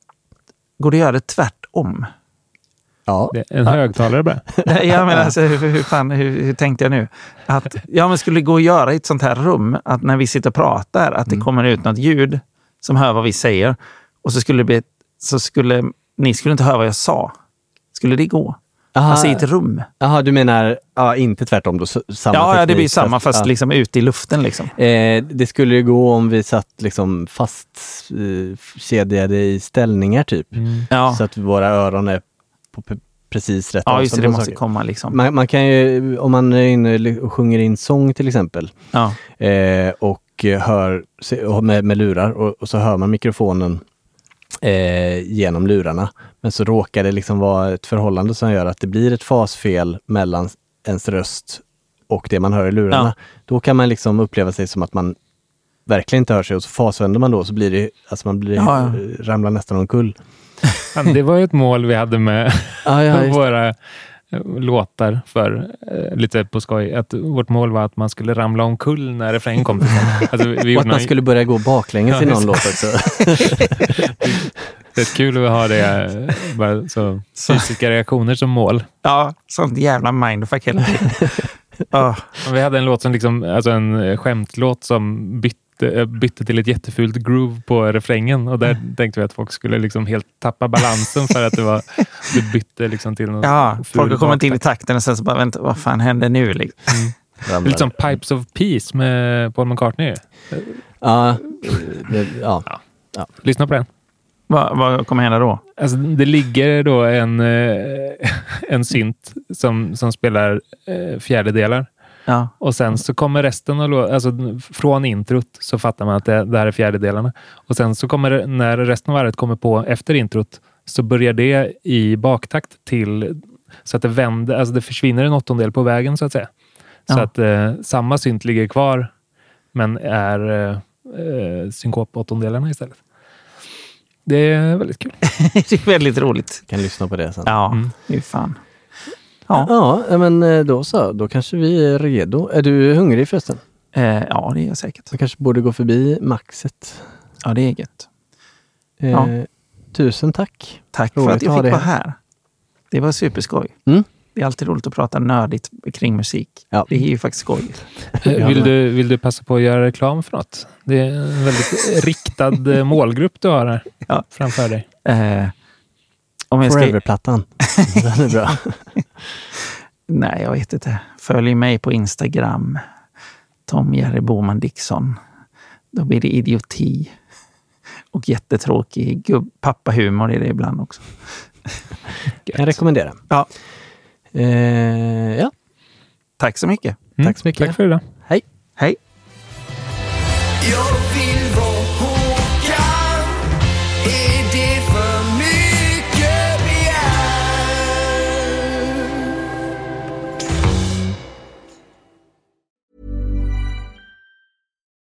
går det, att göra det tvärtom? Ja. Det är en högtalare bara. Nej, jag menar, alltså, hur, hur, fan, hur, hur tänkte jag nu? Att, ja, men skulle det gå att göra i ett sånt här rum, att när vi sitter och pratar, att det kommer ut något ljud som hör vad vi säger och så skulle det bli, så skulle, ni skulle inte höra vad jag sa. Skulle det gå? Aha. Alltså i ett rum? Jaha, du menar ja, inte tvärtom då? Samma Ja, ja, det teknik, blir samma fast ja. liksom ute i luften. Liksom. Eh, det skulle ju gå om vi satt liksom fast eh, kedjade i ställningar typ. Ja. Så att våra öron är på precis rätt Ja, just det. Det måste saker. komma liksom. Man, man kan ju, om man är inne och sjunger in sång till exempel Ja. eh, och hör med, med lurar och, och så hör man mikrofonen eh, genom lurarna. Men så råkar det liksom vara ett förhållande som gör att det blir ett fasfel mellan ens röst och det man hör i lurarna. Då kan man liksom uppleva sig som att man verkligen inte hör sig och så fasvänder man då så blir det, alltså man blir, Ja, ja. ramlar nästan omkull. Det var ju ett mål vi hade med Ja, ja, våra låtar för eh, lite på skoj. Att vårt mål var att man skulle ramla omkull när refrängen kom. Alltså, vi, och att man skulle börja gå baklänges i någon låt också. Det är kul att ha det, eh, bara så fysiska reaktioner som mål. Ja, sånt jävla mindfuck hela tiden. Ja. Och Vi hade en låt som liksom, alltså en eh, skämtlåt som bytte, eh, bytte till ett jättefult groove på refrängen och där tänkte vi att folk skulle liksom helt tappa balansen för att det, var, det bytte liksom till någon ja, folk har kommit in i takten och sen så bara, vänta, vad fan händer nu? Liksom. Ramlar. Lite som Pipes of Peace med Paul McCartney. Ja, det, ja. Lyssna på den. Vad, vad kommer hända då? Alltså, det ligger då en, eh, en synt som, som spelar eh, fjärdedelar. Ja. Och sen så kommer resten av alltså från introt så fattar man att det, det här är fjärdedelarna. Och sen så kommer det, när resten av varvet kommer på efter introt så börjar det i baktakt till så att det vänder, alltså det försvinner en åttondel på vägen så att säga. Så Ja. att eh, samma synt ligger kvar men är eh, eh, synkop-åttondelarna istället. Det är väldigt kul. det är väldigt roligt. Kan lyssna på det sen. Ja, Mm. fan. Ja. ja, men eh, då så. Då kanske vi är redo. Är du hungrig förresten? Eh, ja, det är jag säkert. Man kanske borde gå förbi Maxet. Ja, det är gött. Eh, Ja. Tusen tack. Tack för Roligt att jag fick vara här. Det var superskoj. Mm. Det är alltid roligt att prata nördigt kring musik. Det är ju faktiskt skoj. Eh, Vill du, vill du passa på att göra reklam för något? Det är en väldigt riktad eh, målgrupp du har här framför dig. Eh, om jag. Forever-plattan. Den är bra. Nej, jag vet inte. Följ mig på Instagram. Tom Jerry Boman Dixon. Då blir det idioti. Och jättetråkig pappahumor är det ibland också. Kan rekommendera. Ja. Eh, ja. Tack så mycket. Tack så mycket. Tack för idag. Hej. Hej.